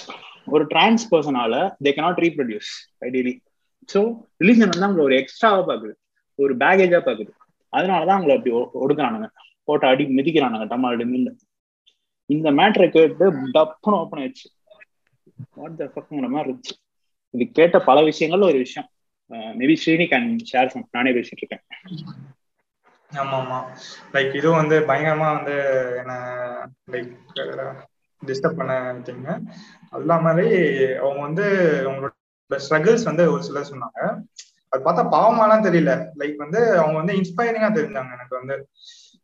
ஒரு trans பர்சனால they cannot reproduce ideally so religion வந்து அவங்களை ஒரு எக்ஸ்ட்ராவா பாக்குது. ஒரு பேகேஜா பாக்குது. அதனாலதான் அவங்களை அப்படி ஒடுக்குறானுங்க. போட்டு அடி மிதிக்கிறானுங்க டமால்டு மில்லு இந்த மேட்ரை கேட்டு டப்புன்னு ஓப்பன் ஆயிடுச்சு. வாட் த ஃபக்குங்கிற மாதிரி இருந்துச்சு. இது கேட்ட பல விஷயங்கள்ல ஒரு விஷயம். Maybe Srini can share some நானே பேசிட்டு இருக்கேன். ஆமா ஆமா லைக் இதுவும் வந்து பயங்கரமா வந்து என்ன லைக் டிஸ்டர்ப் பண்ண வச்சிங்க அது அவங்க வந்து அவங்களோட ஸ்ட்ரகிள்ஸ் வந்து ஒரு சிலர் சொன்னாங்க. அது பார்த்தா பாவமாலாம் தெரியல. லைக் வந்து அவங்க வந்து இன்ஸ்பைரிங்கா தெரிஞ்சாங்க எனக்கு வந்து.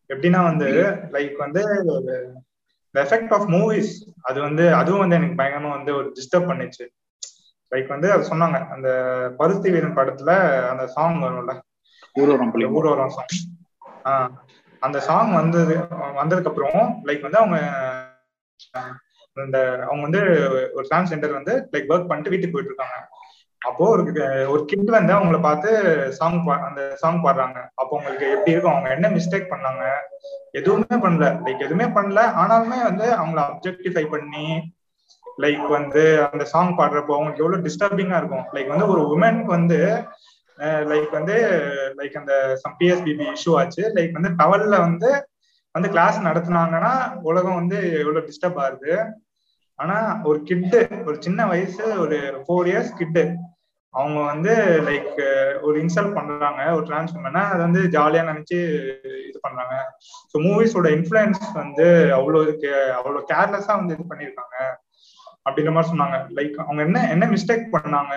எப்படின்னா வந்து லைக் வந்து எஃபெக்ட் ஆஃப் மூவிஸ் அது வந்து அதுவும் வந்து எனக்கு பயங்கரமா வந்து ஒரு டிஸ்டர்ப் பண்ணுச்சு. லைக் வந்து அது சொன்னாங்க. அந்த பருத்தி வீரன் படத்துல அந்த சாங் வரும்ல. ஊர்வரம் ஊர்வரம் சாங் ஆஹ் அந்த சாங் வந்தது வந்ததுக்கு அப்புறம் லைக் வந்து அவங்க இந்த அவங்க வந்து ஒரு டிரான்ஸ் சென்டர் வந்து லைக் ஒர்க் பண்ணிட்டு வீட்டுக்கு போயிட்டு இருக்காங்க அப்போ ஒரு ஒரு கிட் வந்து அவங்கள பார்த்து சாங் அந்த சாங் பாடுறாங்க. அப்போ உங்களுக்கு எப்படி இருக்கும்? அவங்க என்ன மிஸ்டேக் பண்ணாங்க? எதுவுமே பண்ணல. லைக் எதுவுமே பண்ணல. ஆனாலுமே வந்து அவங்கள அப்ஜெக்டிஃபை பண்ணி லைக் வந்து அந்த சாங் பாடுறப்போ அவங்களுக்கு எவ்வளவு டிஸ்டர்பிங்கா இருக்கும். லைக் வந்து ஒரு உமனுக்கு வந்து லைக் வந்து லைக் அந்த சம் பிஎஸ்பிபி இஷ்யூ ஆச்சு. லைக் வந்து டவல்ல வந்து வந்து கிளாஸ் நடத்துனாங்கன்னா உலகம் வந்து எவ்வளவு டிஸ்டர்ப் ஆகுது. ஆனா ஒரு கிட்டு ஒரு சின்ன வயசு ஒரு ஃபோர் இயர்ஸ் கிட்டு அவங்க வந்து லைக் ஒரு இன்சல்ட் பண்றாங்க ஒரு டிரான்ஸ்ஃபார்மர்னா அது வந்து ஜாலியா நினைச்சு இது பண்றாங்க. ஸோ மூவிஸோட இன்ஃபுளுன்ஸ் வந்து அவ்வளோ அவ்வளோ கேர்லெஸ்ஸா வந்து இது பண்ணியிருக்காங்க. அப்படின்ற மாதிரி சொன்னாங்க. லைக் அவங்க என்ன என்ன மிஸ்டேக் பண்ணாங்க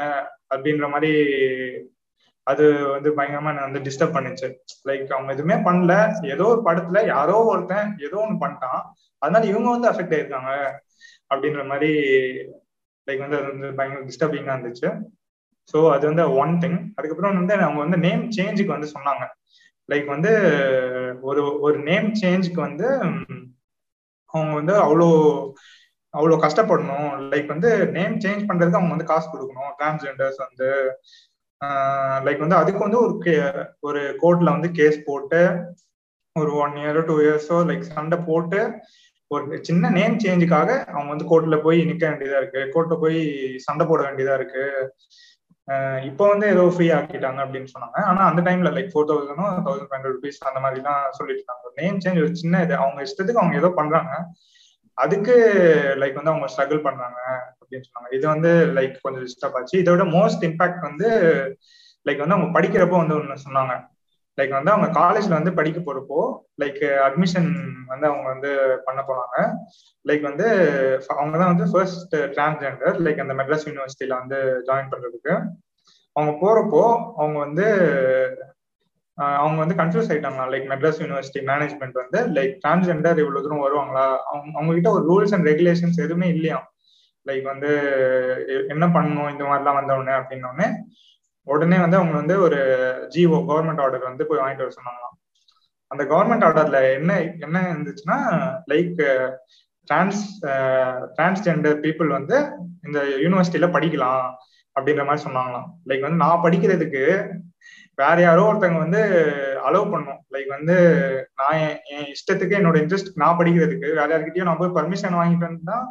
அப்படின்ற மாதிரி அது வந்து பயங்கரமா என்ன வந்து டிஸ்டர்ப் பண்ணுச்சு. லைக் அவங்க எதுவுமே பண்ணல. ஏதோ ஒரு படத்துல யாரோ ஒருத்தன் ஏதோ ஒன்று பண்ணிட்டான். அதனால இவங்க வந்து அஃபெக்ட் ஆயிருக்காங்க அப்படின்ற மாதிரி லைக் வந்து அது வந்து பயங்கர டிஸ்டர்பிங்கா இருந்துச்சு. ஸோ அது வந்து ஒன் திங் அதுக்கப்புறம் வந்து அவங்க வந்து நேம் சேஞ்சுக்கு வந்து சொன்னாங்க. லைக் வந்து ஒரு ஒரு நேம் சேஞ்சுக்கு வந்து அவங்க வந்து அவ்வளோ அவ்வளோ கஷ்டப்படணும். லைக் வந்து நேம் சேஞ்ச் பண்றதுக்கு அவங்க வந்து காசு கொடுக்கணும். டிரான்ஸ்ஜெண்டர்ஸ் வந்து லைக் வந்து அதுக்கு வந்து ஒரு ஒரு கோர்ட்ல வந்து கேஸ் போட்டு ஒரு ஒன் இயரோ டூ இயர்ஸோ லைக் சண்டை போட்டு ஒரு சின்ன நேம் சேஞ்சுக்காக அவங்க வந்து கோர்ட்ல போய் நிக்க வேண்டியதா இருக்கு. கோர்ட்ல போய் சண்டை போட வேண்டியதா இருக்கு. இப்போ வந்து ஏதோ ஃப்ரீ ஆக்கிட்டாங்க அப்படின்னு சொன்னாங்க. ஆனா அந்த டைம்ல லைக் ஃபோர் தௌசண்டோ தௌசண்ட் ஹண்ட்ரட் ருபீஸ் அந்த மாதிரி தான் சொல்லிட்டு இருந்தாங்க. நேம் சேஞ்ச் ஒரு சின்ன இது. அவங்க இஷ்டத்துக்கு அவங்க ஏதோ பண்றாங்க. அதுக்கு லைக் வந்து அவங்க ஸ்ட்ரகிள் பண்றாங்க அப்படின்னு சொன்னாங்க. இது வந்து லைக் கொஞ்சம் டிஸ்டர்ப் ஆச்சு இதோட மோஸ்ட் இம்பாக்ட் வந்து லைக் வந்து அவங்க படிக்கிறப்போ வந்து ஒன்று சொன்னாங்க. லைக் வந்து அவங்க காலேஜ்ல வந்து படிக்க போறப்போ லைக் அட்மிஷன் வந்து அவங்க வந்து பண்ண போறாங்க லைக் வந்து அவங்க தான் வந்து ஃபர்ஸ்ட் டிரான்ஸ்ஜெண்டர் லைக் அந்த மெட்ராஸ் யூனிவர்சிட்டியில வந்து ஜாயின் பண்றதுக்கு. அவங்க போறப்போ அவங்க வந்து அவங்க வந்து கன்ஃபியூஸ் ஆயிட்டாங்க. லைக் மெட்ராஸ் யூனிவர்சிட்டி மேனேஜ்மெண்ட் வந்து லைக் டிரான்ஸ்ஜெண்டர் இவ்வளவு தூரம் வருவாங்களா? அவங்க அவங்க கிட்ட ஒரு ரூல்ஸ் அண்ட் ரெகுலேஷன்ஸ் எதுவுமே இல்லையா? லைக் வந்து என்ன பண்ணணும் இந்த மாதிரிலாம் வந்தவுடனே அப்படின்னோடனே உடனே வந்து அவங்க வந்து ஒரு ஜிஓ கவர்மெண்ட் ஆர்டர் வந்து போய் வாங்கிட்டு வர சொன்னாங்களாம். அந்த கவர்மெண்ட் ஆர்டர்ல என்ன என்ன இருந்துச்சுன்னா லைக் டிரான்ஸ் டிரான்ஸ்ஜெண்டர் பீப்புள் வந்து இந்த யூனிவர்சிட்டியில படிக்கலாம் அப்படின்ற மாதிரி சொன்னாங்களாம். லைக் வந்து நான் படிக்கிறதுக்கு வேற யாரோ ஒருத்தவங்க வந்து அலோவ் பண்ணும். லைக் வந்து நான் என் இஷ்டத்துக்கு என்னோட இன்ட்ரெஸ்ட் நான் படிக்கிறதுக்கு வேற யார்கிட்டயும் நான் போய் பர்மிஷன் வாங்கிட்டு வந்து தான்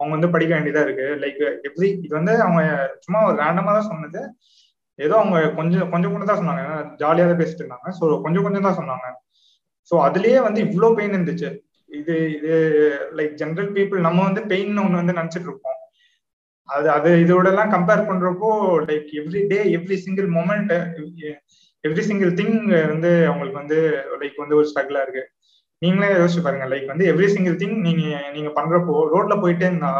அவங்க வந்து படிக்க வேண்டியதா இருக்கு. லைக் எவ்ரி இது வந்து அவங்க சும்மா ஒரு ரேண்டமா தான் சொன்னது. ஏதோ அவங்க கொஞ்சம் கொஞ்சம் கொஞ்சம் தான் சொன்னாங்க. ஜாலியாக தான் பேசிட்டு இருந்தாங்க. ஸோ கொஞ்சம் கொஞ்சம் தான் சொன்னாங்க. ஸோ அதுலயே வந்து இவ்வளோ பெயின் இருந்துச்சு. இது இது லைக் ஜென்ரல் பீப்புள் நம்ம வந்து பெயின் ஒன்று வந்து நினைச்சிட்டு இருப்போம். அது அது இதோட எல்லாம் கம்பேர் பண்றப்போ like every day every single moment every single thing வந்து அவங்களுக்கு வந்து லைக் வந்து ஒரு ஸ்ட்ரகிளா இருக்கு. நீங்களே யோசிச்சு பாருங்க லைக் வந்து எவ்ரி சிங்கிள் திங் நீங்க நீங்க பண்றப்போ ரோட்ல போயிட்டே இருந்தா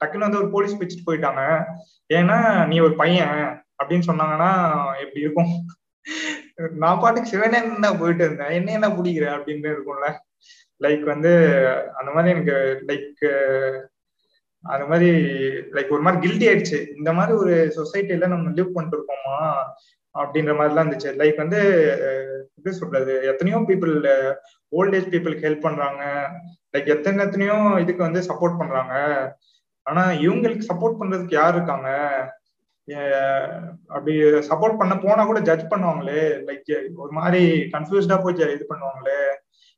டக்குன்னு வந்து ஒரு போலீஸ் பிடிச்சிட்டு போயிட்டாங்க. ஏன்னா நீ ஒரு பையன் அப்படின்னு சொன்னாங்கன்னா எப்படி இருக்கும்? நான் பாட்டுக்கு சிவனே தான் போயிட்டு இருந்தேன். என்ன என்ன பிடிக்கிற? அப்படின்னு இருக்கும்ல. லைக் வந்து அந்த மாதிரி எனக்கு லைக் அந்த மாதிரி லைக் ஒரு மாதிரி கில்டி ஆயிடுச்சு. இந்த மாதிரி ஒரு சொசைட்டில நம்ம லிவ் பண்ணிட்டு இருக்கோமா அப்படின்ற மாதிரிலாம் இருந்துச்சு. லைக் வந்து எப்படி சொல்றது? எத்தனையோ பீப்புள் ஓல்ட் ஏஜ் பீப்புளுக்கு ஹெல்ப் பண்றாங்க. லைக் எத்தனை எத்தனையோ இதுக்கு வந்து சப்போர்ட் பண்றாங்க. ஆனா இவங்களுக்கு சப்போர்ட் பண்றதுக்கு யார் இருக்காங்க? அப்படி சப்போர்ட் பண்ண போனா கூட ஜட்ஜ் பண்ணுவாங்களே. லைக் ஒரு மாதிரி கன்ஃபியூஸ்டா போய் இது பண்ணுவாங்களே.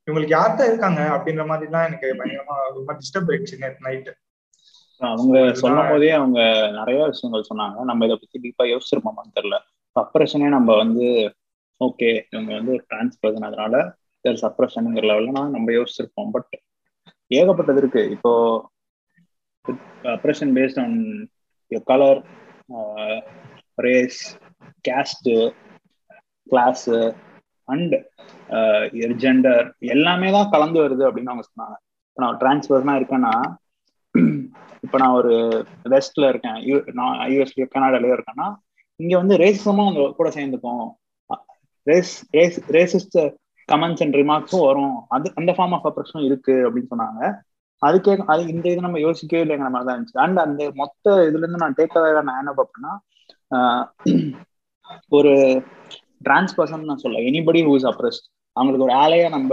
இவங்களுக்கு யார்தான் இருக்காங்க? அப்படின்ற மாதிரிலாம் எனக்கு பயங்கரமா ரொம்ப டிஸ்டர்ப் ஆயிடுச்சு நேற்று நைட்டு அவங்க சொல்லும் போதே அவங்க நிறைய விஷயங்கள் சொன்னாங்க. நம்ம இதை பத்தி டீப்பா யோசிச்சிருப்போமான்னு தெரியல. சப்ரஷனே நம்ம வந்து ஓகே இவங்க வந்து ஒரு டிரான்ஸ் பர்சன் அதனால சப்ரஷனுங்கிற லெவல்ல நம்ம யோசிச்சிருப்போம். பட் ஏகப்பட்டது இருக்கு. இப்போ oppression based on colour race caste class and gender எல்லாமே தான் கலந்து வருது அப்படின்னு அவங்க சொன்னாங்க. இப்போ நான் டிரான்ஸ்ஃபர்னா இருக்கேன்னா இப்போ நான் ஒரு வெஸ்ட்ல இருக்கேன். யூ நான் யூஎஸ்லயோ கனடாலயோ இருக்கேன்னா இங்க வந்து ரேசிசமா அந்த கூட சேர்ந்துக்கும். Race race racist comments and ரிமார்க்ஸும் வரும். அது அந்த ஃபார்ம் ஆஃப் அப்ரேஷனும் இருக்கு அப்படின்னு சொன்னாங்க. அதுக்கே அது இந்த இது நம்ம யோசிக்கவே இல்லைங்கிற மாதிரி தான் இருந்துச்சு. அண்ட் அந்த மொத்த இதுல இருந்து நான் டேக் அவே நான் என்ன பார்ப்பேன்னா ஒரு டிரான்ஸ் பர்சன் நான் சொல்ல எனிபடி ஹூஸ் அப்ரஸ்ட் அவங்களுக்கு ஒரு ஆலையா நம்ம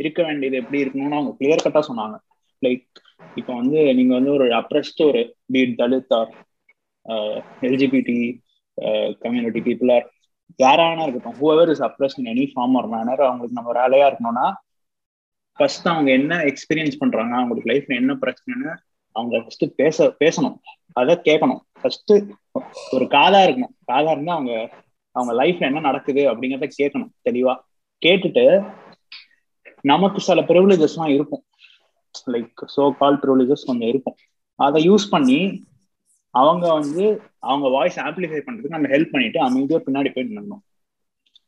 இருக்க வேண்டியது எப்படி இருக்கணும்னு அவங்க கிளியர் கட்டா சொன்னாங்க. லைக் இப்போ வந்து நீங்க வந்து ஒரு அப்ரஸ்ட் ஒரு be it Dalit or LGBT community people or யாரானா இருக்கட்டும் whoever is oppress in any form or manner அவங்களுக்கு நம்ம ஒரு இருக்கணும்னா ஃபர்ஸ்ட் அவங்க என்ன எக்ஸ்பீரியன்ஸ் பண்றாங்க அவங்களுக்கு லைஃப்ல என்ன பிரச்சனைன்னு அவங்க ஃபர்ஸ்ட் பேச பேசணும். அதை கேட்கணும். ஃபர்ஸ்ட் ஒரு காதா இருக்கணும். காதா இருந்தா அவங்க அவங்க லைஃப்ல என்ன நடக்குது அப்படிங்கிறத கேட்கணும். தெளிவா. கேட்டுட்டு நமக்கு சில ப்ரிவிலேஜஸ்லாம் இருக்கும். லைக் சோ கால் ப்ரிவிலேஜஸ் கொஞ்சம் இருக்கும். அதை யூஸ் பண்ணி அவங்க வந்து அவங்க வாய்ஸ் ஆம்பிளிஃபை பண்றதுக்கு நம்ம ஹெல்ப் பண்ணிட்டு அமைதியா பின்னாடி போய் நின்னோம்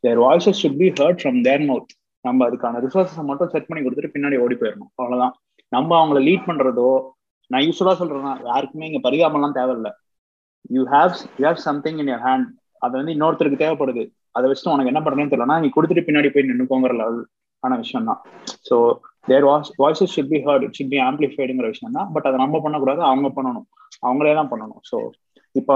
their voices should be heard from their mouth நம்ம அதுக்கான ரிசோர்ஸை மட்டும் செட் பண்ணி கொடுத்துட்டு பின்னாடி ஓடி போயிடணும். அவ்வளவுதான். நம்ம அவங்கள லீட் பண்றதோ நான் யூஸ்வலா சொல்றேன்னா யாருக்குமே இங்க பரிதாபம்லாம் தேவையில்ல. You have you have something in your hand அது வந்து இன்னொருத்தருக்கு தேவைப்படுது. அதை வச்சுட்டு உனக்கு என்ன பண்றேன்னு தெரியலனா நீ கொடுத்துட்டு பின்னாடி போய் நின்னுக்கோங்கிற லெவல் ஆன விஷயம் தான் so their voice voices should be heard it should be ஆம்பிளிஃபைடுங்கிற விஷயம் தான். பட் அதை நம்ம பண்ணக்கூடாது அவங்க பண்ணணும். அவங்களே தான் பண்ணணும். ஸோ இப்போ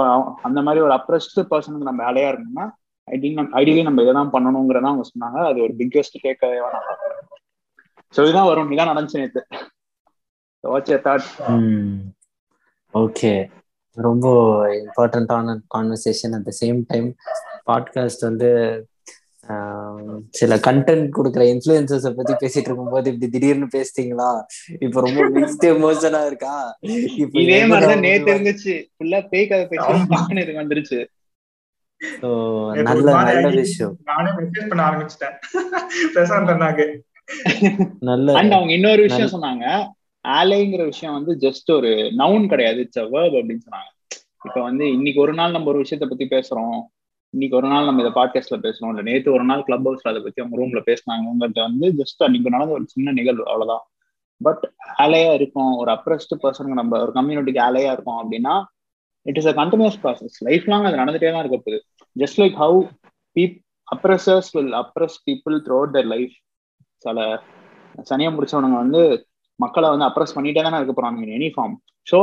அந்த மாதிரி ஒரு அப்ரெஸ்ட் பர்சனுக்கு நம்ம வேலையா இருக்கணும்னா ஐடியலி ஐடியலி நம்ம இதை தான் பண்ணணுங்கிறதா அவங்க சொன்னாங்க. அது ஒரு பிக்கெஸ்ட் கேட்கவே நான் ஸோ இதுதான் வரும் இதான் நடந்துச்சு நேற்று வாட்ச் தாட் ஓகே ரொம்ப இம்பார்ட்டண்ட்டான conversation at the same time podcast வந்து சில கண்டென்ட் கொடுக்குற இன்ஃபுளுசர்ஸ பத்தி பேசிட்டு இருக்கும்போது இப்படி திடீர்னு பேசிட்டீங்களா? இப்ப ரொம்ப மிக்ஸ்ட் எமோஷனா இருக்கா? இப்ப இதே மாதிரிதான் நேத்து இருந்துச்சு. ஃபுல்லா பேய் கதை பேசி இது வந்துருச்சு. நல்ல நல்ல விஷயம். நானே மெசேஜ் பண்ண ஆரம்பிச்சிட்டேன். பிரசாந்த் அண்ணாக்கு நல்ல அண்ட் அவங்க இன்னொரு விஷயம் சொன்னாங்க. ஆலைங்கிற விஷயம் வந்து ஜஸ்ட் ஒரு நவுன் கிடையாது. இட்ஸ் அ வேர்ப் அப்படின்னு சொன்னாங்க. இப்ப வந்து இன்னைக்கு ஒரு நாள் நம்ம ஒரு விஷயத்த பத்தி பேசுறோம். இன்னைக்கு ஒரு நாள் நம்ம இதை பாட்காஸ்ட்ல பேசணும். இல்ல நேத்து ஒரு நாள் கிளப் ஹவுஸ்ல அதை பத்தி அவங்க ரூம்ல பேசினாங்கிறது வந்து ஜஸ்ட் அன்னைக்கு நடந்த ஒரு சின்ன நிகழ்வு அவ்வளவுதான். பட் ஆலையா இருக்கும். ஒரு அப்ரஸ்ட் பர்சனுக்கு நம்ம ஒரு கம்யூனிட்டிக்கு ஆலையா இருக்கும் அப்படின்னா it is a continuous process life long அது நடந்துட்டே தான் இருக்க போகுது. Just like how peep oppressors will oppress people throughout their life சில சனியா முடிச்சவனுங்க வந்து மக்களை வந்து அப்ரஸ் பண்ணிட்டே தானே இருக்க போறாங்க எனி ஃபார்ம் ஸோ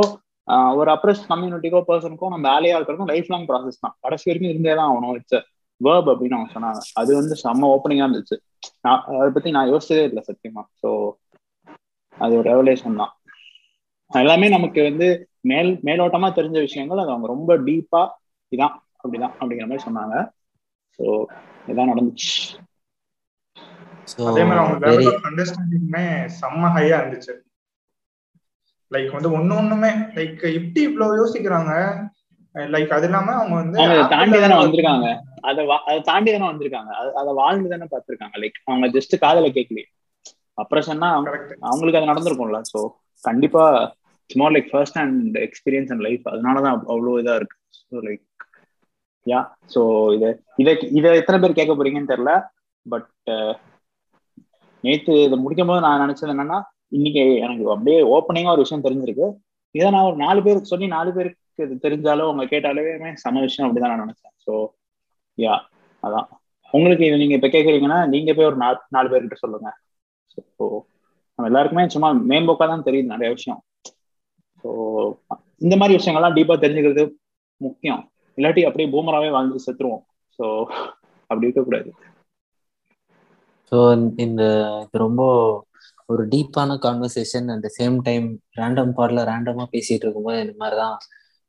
ஒரு அப்ரஸ் கம்யூனிட்டிக்கோ பர்சனுக்கோ நம்ம வேலையா இருக்கிறதும் லைஃப் லாங் ப்ராசஸ் தான். கடைசி வரைக்கும் இருந்தே தான் ஆகணும். இட்ஸ் வேர்ப் அப்படின்னு அவங்க சொன்னாங்க. அது வந்து செம்ம ஓப்பனிங்கா இருந்துச்சு. நான் அதை பத்தி நான் யோசிச்சதே இல்லை சத்தியமா. ஸோ அது ஒரு ரெவலேஷன் தான். எல்லாமே நமக்கு வந்து மேல் மேலோட்டமா தெரிஞ்ச விஷயங்கள் அது அவங்க ரொம்ப டீப்பா இதான். அப்படிதான் அப்படிங்கிற மாதிரி சொன்னாங்க. ஸோ இதான் நடந்துச்சு. அதே மாதிரி அவங்க அண்டர்ஸ்டாண்டிங்குமே செம்ம ஹையா இருந்துச்சு. லைக் வந்து ஒண்ணு ஒண்ணுமே லைக் எப்படி இவ்வளவு யோசிக்கிறாங்க? லைக் அது இல்லாம அவங்க வந்து தாண்டி தானே வந்திருக்காங்க. அதை அதை தாண்டி தானே வந்திருக்காங்க. அதை வாழ்ந்து தானே பார்த்திருக்காங்க. லைக் அவங்க ஜஸ்ட் காதல கேட்கலையே. அப்ரேஷன்னா அவங்களுக்கு அது நடந்திருக்கும்ல. ஸோ கண்டிப்பா more like first hand experience and life அதனாலதான் அவ்வளோ இதா இருக்கு. ஸோ லைக் யா ஸோ இதை இதை இதை எத்தனை பேர் கேட்க போறீங்கன்னு தெரியல. பட் நேத்து இதை முடிக்கும் போது நான் நினைச்சது என்னன்னா இன்னைக்கு எனக்கு அப்படியே ஓப்பனிங்கா ஒரு விஷயம் தெரிஞ்சிருக்கு. இதை நான் ஒரு நாலு பேருக்கு சொல்லி நாலு பேருக்கு இது தெரிஞ்சாலும் அவங்க கேட்டாலே சம விஷயம் அப்படிதான் நான் நினைச்சேன். ஸோ யா அதான். உங்களுக்கு இது நீங்க இப்ப கேக்குறீங்கன்னா நீங்க போய் ஒரு நாலு நாலு பேர்கிட்ட சொல்லுங்க. ஸோ நம்ம எல்லாருக்குமே சும்மா மேம்போக்கா தான் தெரியுது நிறைய விஷயம். ஸோ இந்த மாதிரி விஷயங்கள்லாம் டீப்பா தெரிஞ்சுக்கிறது முக்கியம். இல்லாட்டி அப்படியே பூமராவே வாழ்ந்து செத்துருவோம். ஸோ அப்படி இருக்கக்கூடாது. ஸோ இந்த இது ரொம்ப ஒரு டீப்பான conversation at the same time random பார்ட்ல ரேண்டமா பேசிட்டு இருக்கும்போது இந்த மாதிரிதான்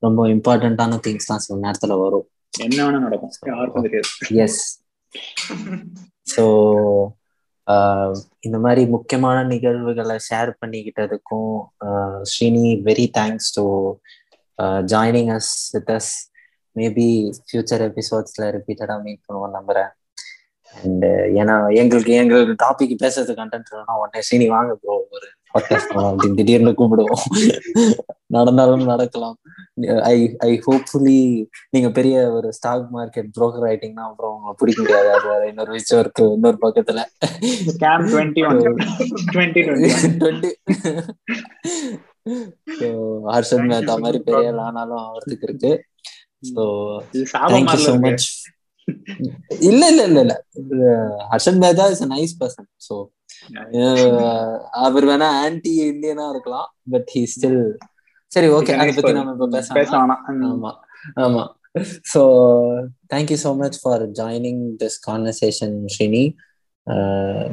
ரொம்ப இம்பார்ட்டன்டான திங்ஸ் தான் சில நேரத்துல வரும். என்ன வேணா நடக்கும். எஸ் ஸோ இந்த மாதிரி முக்கியமான நிகழ்வுகளை share பண்ணிக்கிட்டதுக்கும் Srini very thanks to joining us with us maybe future எபிசோட்ஸ்ல ரிப்பீட்டடா மீட் பண்ணுவோம் நம்புறேன். அண்ட் ஏன்னா எங்களுக்கு எங்களுக்கு டாபிக் பேசுறது கண்டென்ட் இல்லைன்னா உடனே சீனி வாங்க ப்ரோ ஒரு பாட்காஸ்ட் அப்படின்னு திடீர்னு கூப்பிடுவோம். நடந்தாலும் நடக்கலாம். ஐ ஐ ஹோப்ஃபுல்லி நீங்க பெரிய ஒரு ஸ்டாக் மார்க்கெட் புரோக்கர் ஆயிட்டீங்கன்னா அப்புறம் உங்களை பிடிக்க முடியாது. அது வேற இன்னொரு விஷயம் இருக்கு இன்னொரு பக்கத்துல. ஹர்ஷன் மேத்தா மாதிரி பெரிய ஆனாலும் அவருக்கு இருக்கு. ஸோ தேங்க்யூ ஸோ மச் இல்ல இல்ல இல்ல இல்ல. Harshan Medha is nice person so அவர் வேணா ஆன்டி இந்தியனா இருக்கலாம் பட் ஹி ஸ்டில் சரி ஓகே அதை பத்தி நம்ம இப்ப பேசலாம்? ஆமா ஆமா. So thank you so much for joining this conversation Srini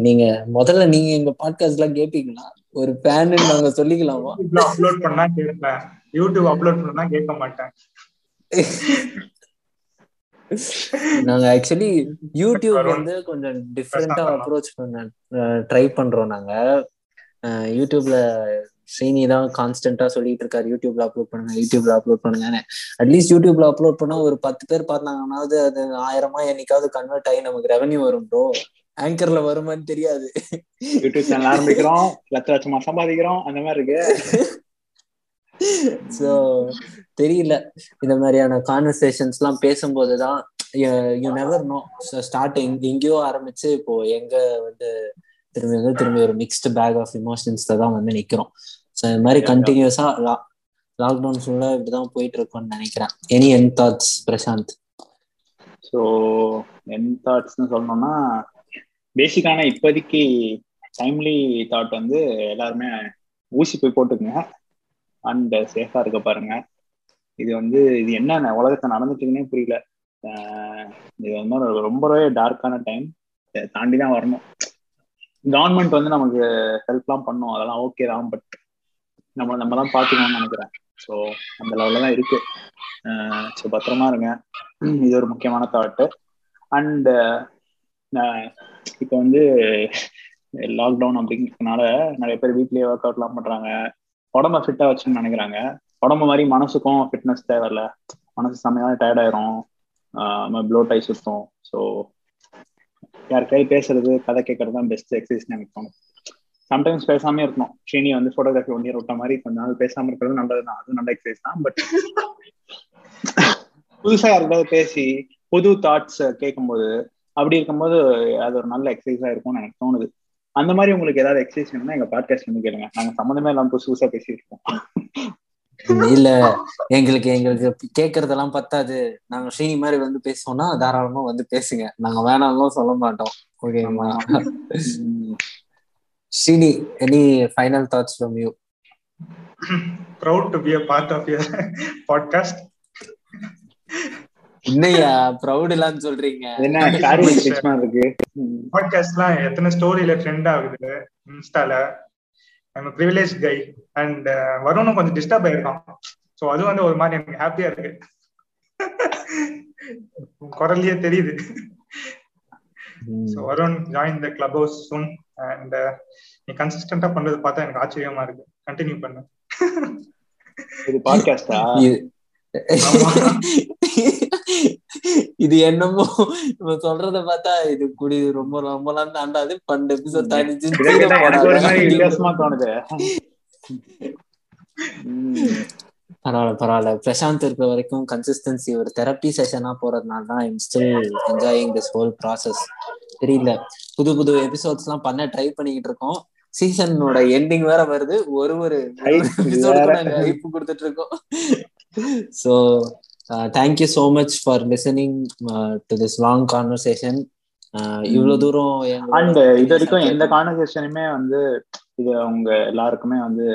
நீங்க முதல்ல நீங்க எங்க பாட்காஸ்ட்லாம் கேப்பீங்களா? ஒரு ஃபேன் நாங்க சொல்லிக்கலாமா? அப்லோட் பண்ணா கேட்பேன் யூடியூப் அப்லோட் பண்ணா கேட்க மாட்டேன். நாங்க ஆக்சுவலி யூடியூப் வந்து கொஞ்சம் டிஃப்ரெண்டா அப்ரோச் பண்ண ட்ரை பண்றோம் நாங்க. யூடியூப்ல ஸ்ரீனி தான் கான்ஸ்டன்டா சொல்லிட்டு இருக்காரு. யூடியூப்ல அப்லோட் பண்ணுங்க யூடியூப்ல அப்லோட் பண்ணுங்க அட்லீஸ்ட் யூடியூப்ல அப்லோட் பண்ணா ஒரு பத்து பேர் பார்த்தாங்கன்னாவது அது ஆயிரமா என்னைக்காவது கன்வெர்ட் ஆகி நமக்கு ரெவன்யூ வரும் ப்ரோ ஆங்கர்ல வருமான்னு தெரியாது. யூடியூப் சேனல் ஆரம்பிக்கிறோம். லட்ச லட்சமா சம்பாதிக்கிறோம். அந்த மாதிரி இருக்கு. சோ தெரியல. இந்த மாதிரியான கான்வர்சேஷன்ஸ் எல்லாம் பேசும்போதுதான் யூ நெவர் நோ ஸ்டார்டிங் எங்கேயோ ஆரம்பிச்சு இப்போ எங்க வந்து திரும்பி வந்து திரும்பி ஒரு மிக்ஸ்டு பேக் ஆஃப் இமோஷன்ஸ்ல தான் வந்து நிக்கிறோம். ஸோ இது மாதிரி. கண்டினியூஸா லாக்டவுன் ஃபுல்லா இப்படிதான் போயிட்டு இருக்கும்னு நினைக்கிறேன் எனி என் தாட்ஸ் பிரசாந்த் ஸோ என் தாட்ஸ்னு சொல்லணும்னா பேசிக்கான இப்போதைக்கு டைம்லி தாட் வந்து எல்லாருமே ஊசி போய் போட்டுக்குங்க. அண்ட் சேஃபா இருக்க பாருங்க. இது வந்து இது என்ன உலகத்தை நடந்துட்டுக்குன்னே புரியல. இது வந்து ரொம்பவே டார்க்கான டைம் தாண்டி தான் வரணும். கவர்மெண்ட் வந்து நமக்கு ஹெல்ப்லாம் பண்ணும். அதெல்லாம் ஓகே தான் பட் நம்ம நம்ம தான் பார்த்துக்கணும்னு நினைக்கிறேன். ஸோ அந்த லெவலில் தான் இருக்கு. ஸோ பத்திரமா இருங்க. இது ஒரு முக்கியமான தாட்டு அண்ட் இப்போ வந்து லாக்டவுன் அப்படிங்கிறதுனால நிறைய பேர் வீட்லேயே ஒர்க் அவுட்லாம் பண்ணுறாங்க உடம்ப ஃபிட்டா வச்சுன்னு நினைக்கிறாங்க. உடம்பு மாதிரி மனசுக்கும் ஃபிட்னஸ் தேவையில்ல. மனசு செம்மையான டயர்ட் ஆயிரும். ப்ளோட் ஆகி சுத்தும். ஸோ யாருக்காய் பேசுறது கதை கேட்கறது தான் பெஸ்ட் எக்ஸசைஸ் எனக்கு தோணும் சம்டைம்ஸ் பேசாம இருக்கணும். ஸ்ரீனி வந்து போட்டோகிராஃபி ஒன் இயர் விட்ட மாதிரி கொஞ்ச நாள் பேசாம இருக்கிறது நல்லது தான். அது நல்ல எக்ஸசைஸ் தான். பட் புதுசா யாருக்காவது பேசி புது தாட்ஸ் கேட்கும்போது அப்படி இருக்கும்போது அது ஒரு நல்ல எக்ஸசைஸா இருக்கும்னு எனக்கு தோணுது. அந்த மாதிரி உங்களுக்கு ஏதாவது எக்ஸசைஸ் வேணும்னா எங்க பாட்காஸ்ட் வந்து கேளுங்க. நாங்க சம்மந்தமே இல்லாம புதுசு பேசியிருக்கோம். இல்ல எங்களுக்கு எங்களுக்கு கேக்குறதெல்லாம் பத்தாது. நாங்க ஸ்ரீனி மாதிரி வந்து பேசுவோம்னா தாராளமா வந்து பேசுங்க. நாங்க வேணாலும் சொல்ல மாட்டோம். உம் Srini any final thoughts from you proud to be a part of your podcast. இன்னையா ப்ரௌட் எல்லாம் சொல்றீங்க. என்ன காரி ஸ்டிச் மாதிரி இருக்கு? பாட்காஸ்ட்லாம் எத்தனை ஸ்டோரியில ட்ரெண்ட் ஆகுது? இன்ஸ்டால ஐம் ப்ரிவிலேஜ் கை அண்ட் வருணும் கொஞ்சம் டிஸ்டர்ப் ஆயிருக்கான். ஸோ அது வந்து ஒரு மாதிரி எனக்கு ஹாப்பியா இருக்கு. குரல்லையே தெரியுது. So Varun join the Clubhouse soon and நீ கன்சிஸ்டண்டா பண்றது பார்த்தா எனக்கு ஆச்சரியமா இருக்கு. கண்டினியூ பண்ணு. இது பாட்காஸ்டா இது- என்னமோ நம்ம சொல்றத பார்த்தா இது குடி ரொம்ப ரொம்பலாம் தாண்டாது. பன்னெண்டு எபிசோட் தாண்டிச்சு பரவாயில்ல. பரவாயில்ல பிரசாந்த் இருக்கிற வரைக்கும் கன்சிஸ்டன்சி ஒரு தெரப்பி செஷனா போறதுனால தான் I'm still enjoying this whole process தெரியல. புது புது எபிசோட்ஸ் எல்லாம் பண்ண ட்ரை பண்ணிக்கிட்டு இருக்கோம். சீசனோட எண்டிங் வேற வருது. ஒரு ஒரு ஹைப் கொடுத்துட்டு இருக்கோம். So thank you so much for listening to this long conversation இவ்வளவு தூரம் அண்ட் இது வரைக்கும் எந்த கான்வர்சேஷனுமே வந்து இது உங்க எல்லாருக்குமே வந்து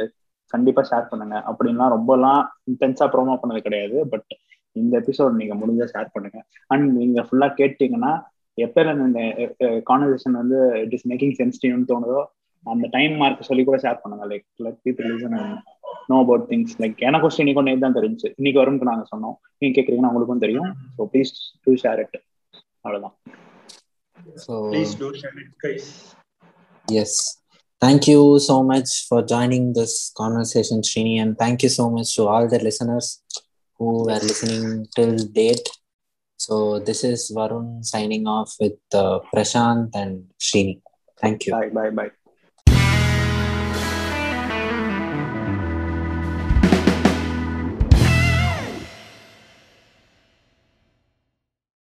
கண்டிப்பா ஷேர் பண்ணுங்க. அப்படின்லாம் ரொம்பலாம் இன்டென்ஸா ப்ரோமோ பண்ணது கிடையாது. பட் இந்த எபிசோட் நீங்க முடிஞ்சா ஷேர் பண்ணுங்க. அண்ட் நீங்க ஃபுல்லா கேட்டீங்கன்னா எப்ப இந்த கான்வர்சேஷன் வந்து இட் இஸ் மேக்கிங் சென்சிட்டிவ்னு தோணுதோ அந்த டைம் மார்க் சொல்லி கூட ஷேர் பண்ணுங்க. Like let people listen no about things like எனக்கு கொஸ்டின் இன்னைக்கு நேற்று தான் தெரிஞ்சு இன்னைக்கு வரும்னு நாங்க சொன்னோம் நீங்க கேக்குறீங்கன்னா உங்களுக்கும் தெரியும் so please do share it அவ்வளவுதான் So, please do share it guys Yes. Thank you so much for joining this conversation, Srini, and thank you so much to all the listeners who were listening till date. So, this is Varun signing off with uh, Prashant and Srini. Thank you. Bye, bye, bye.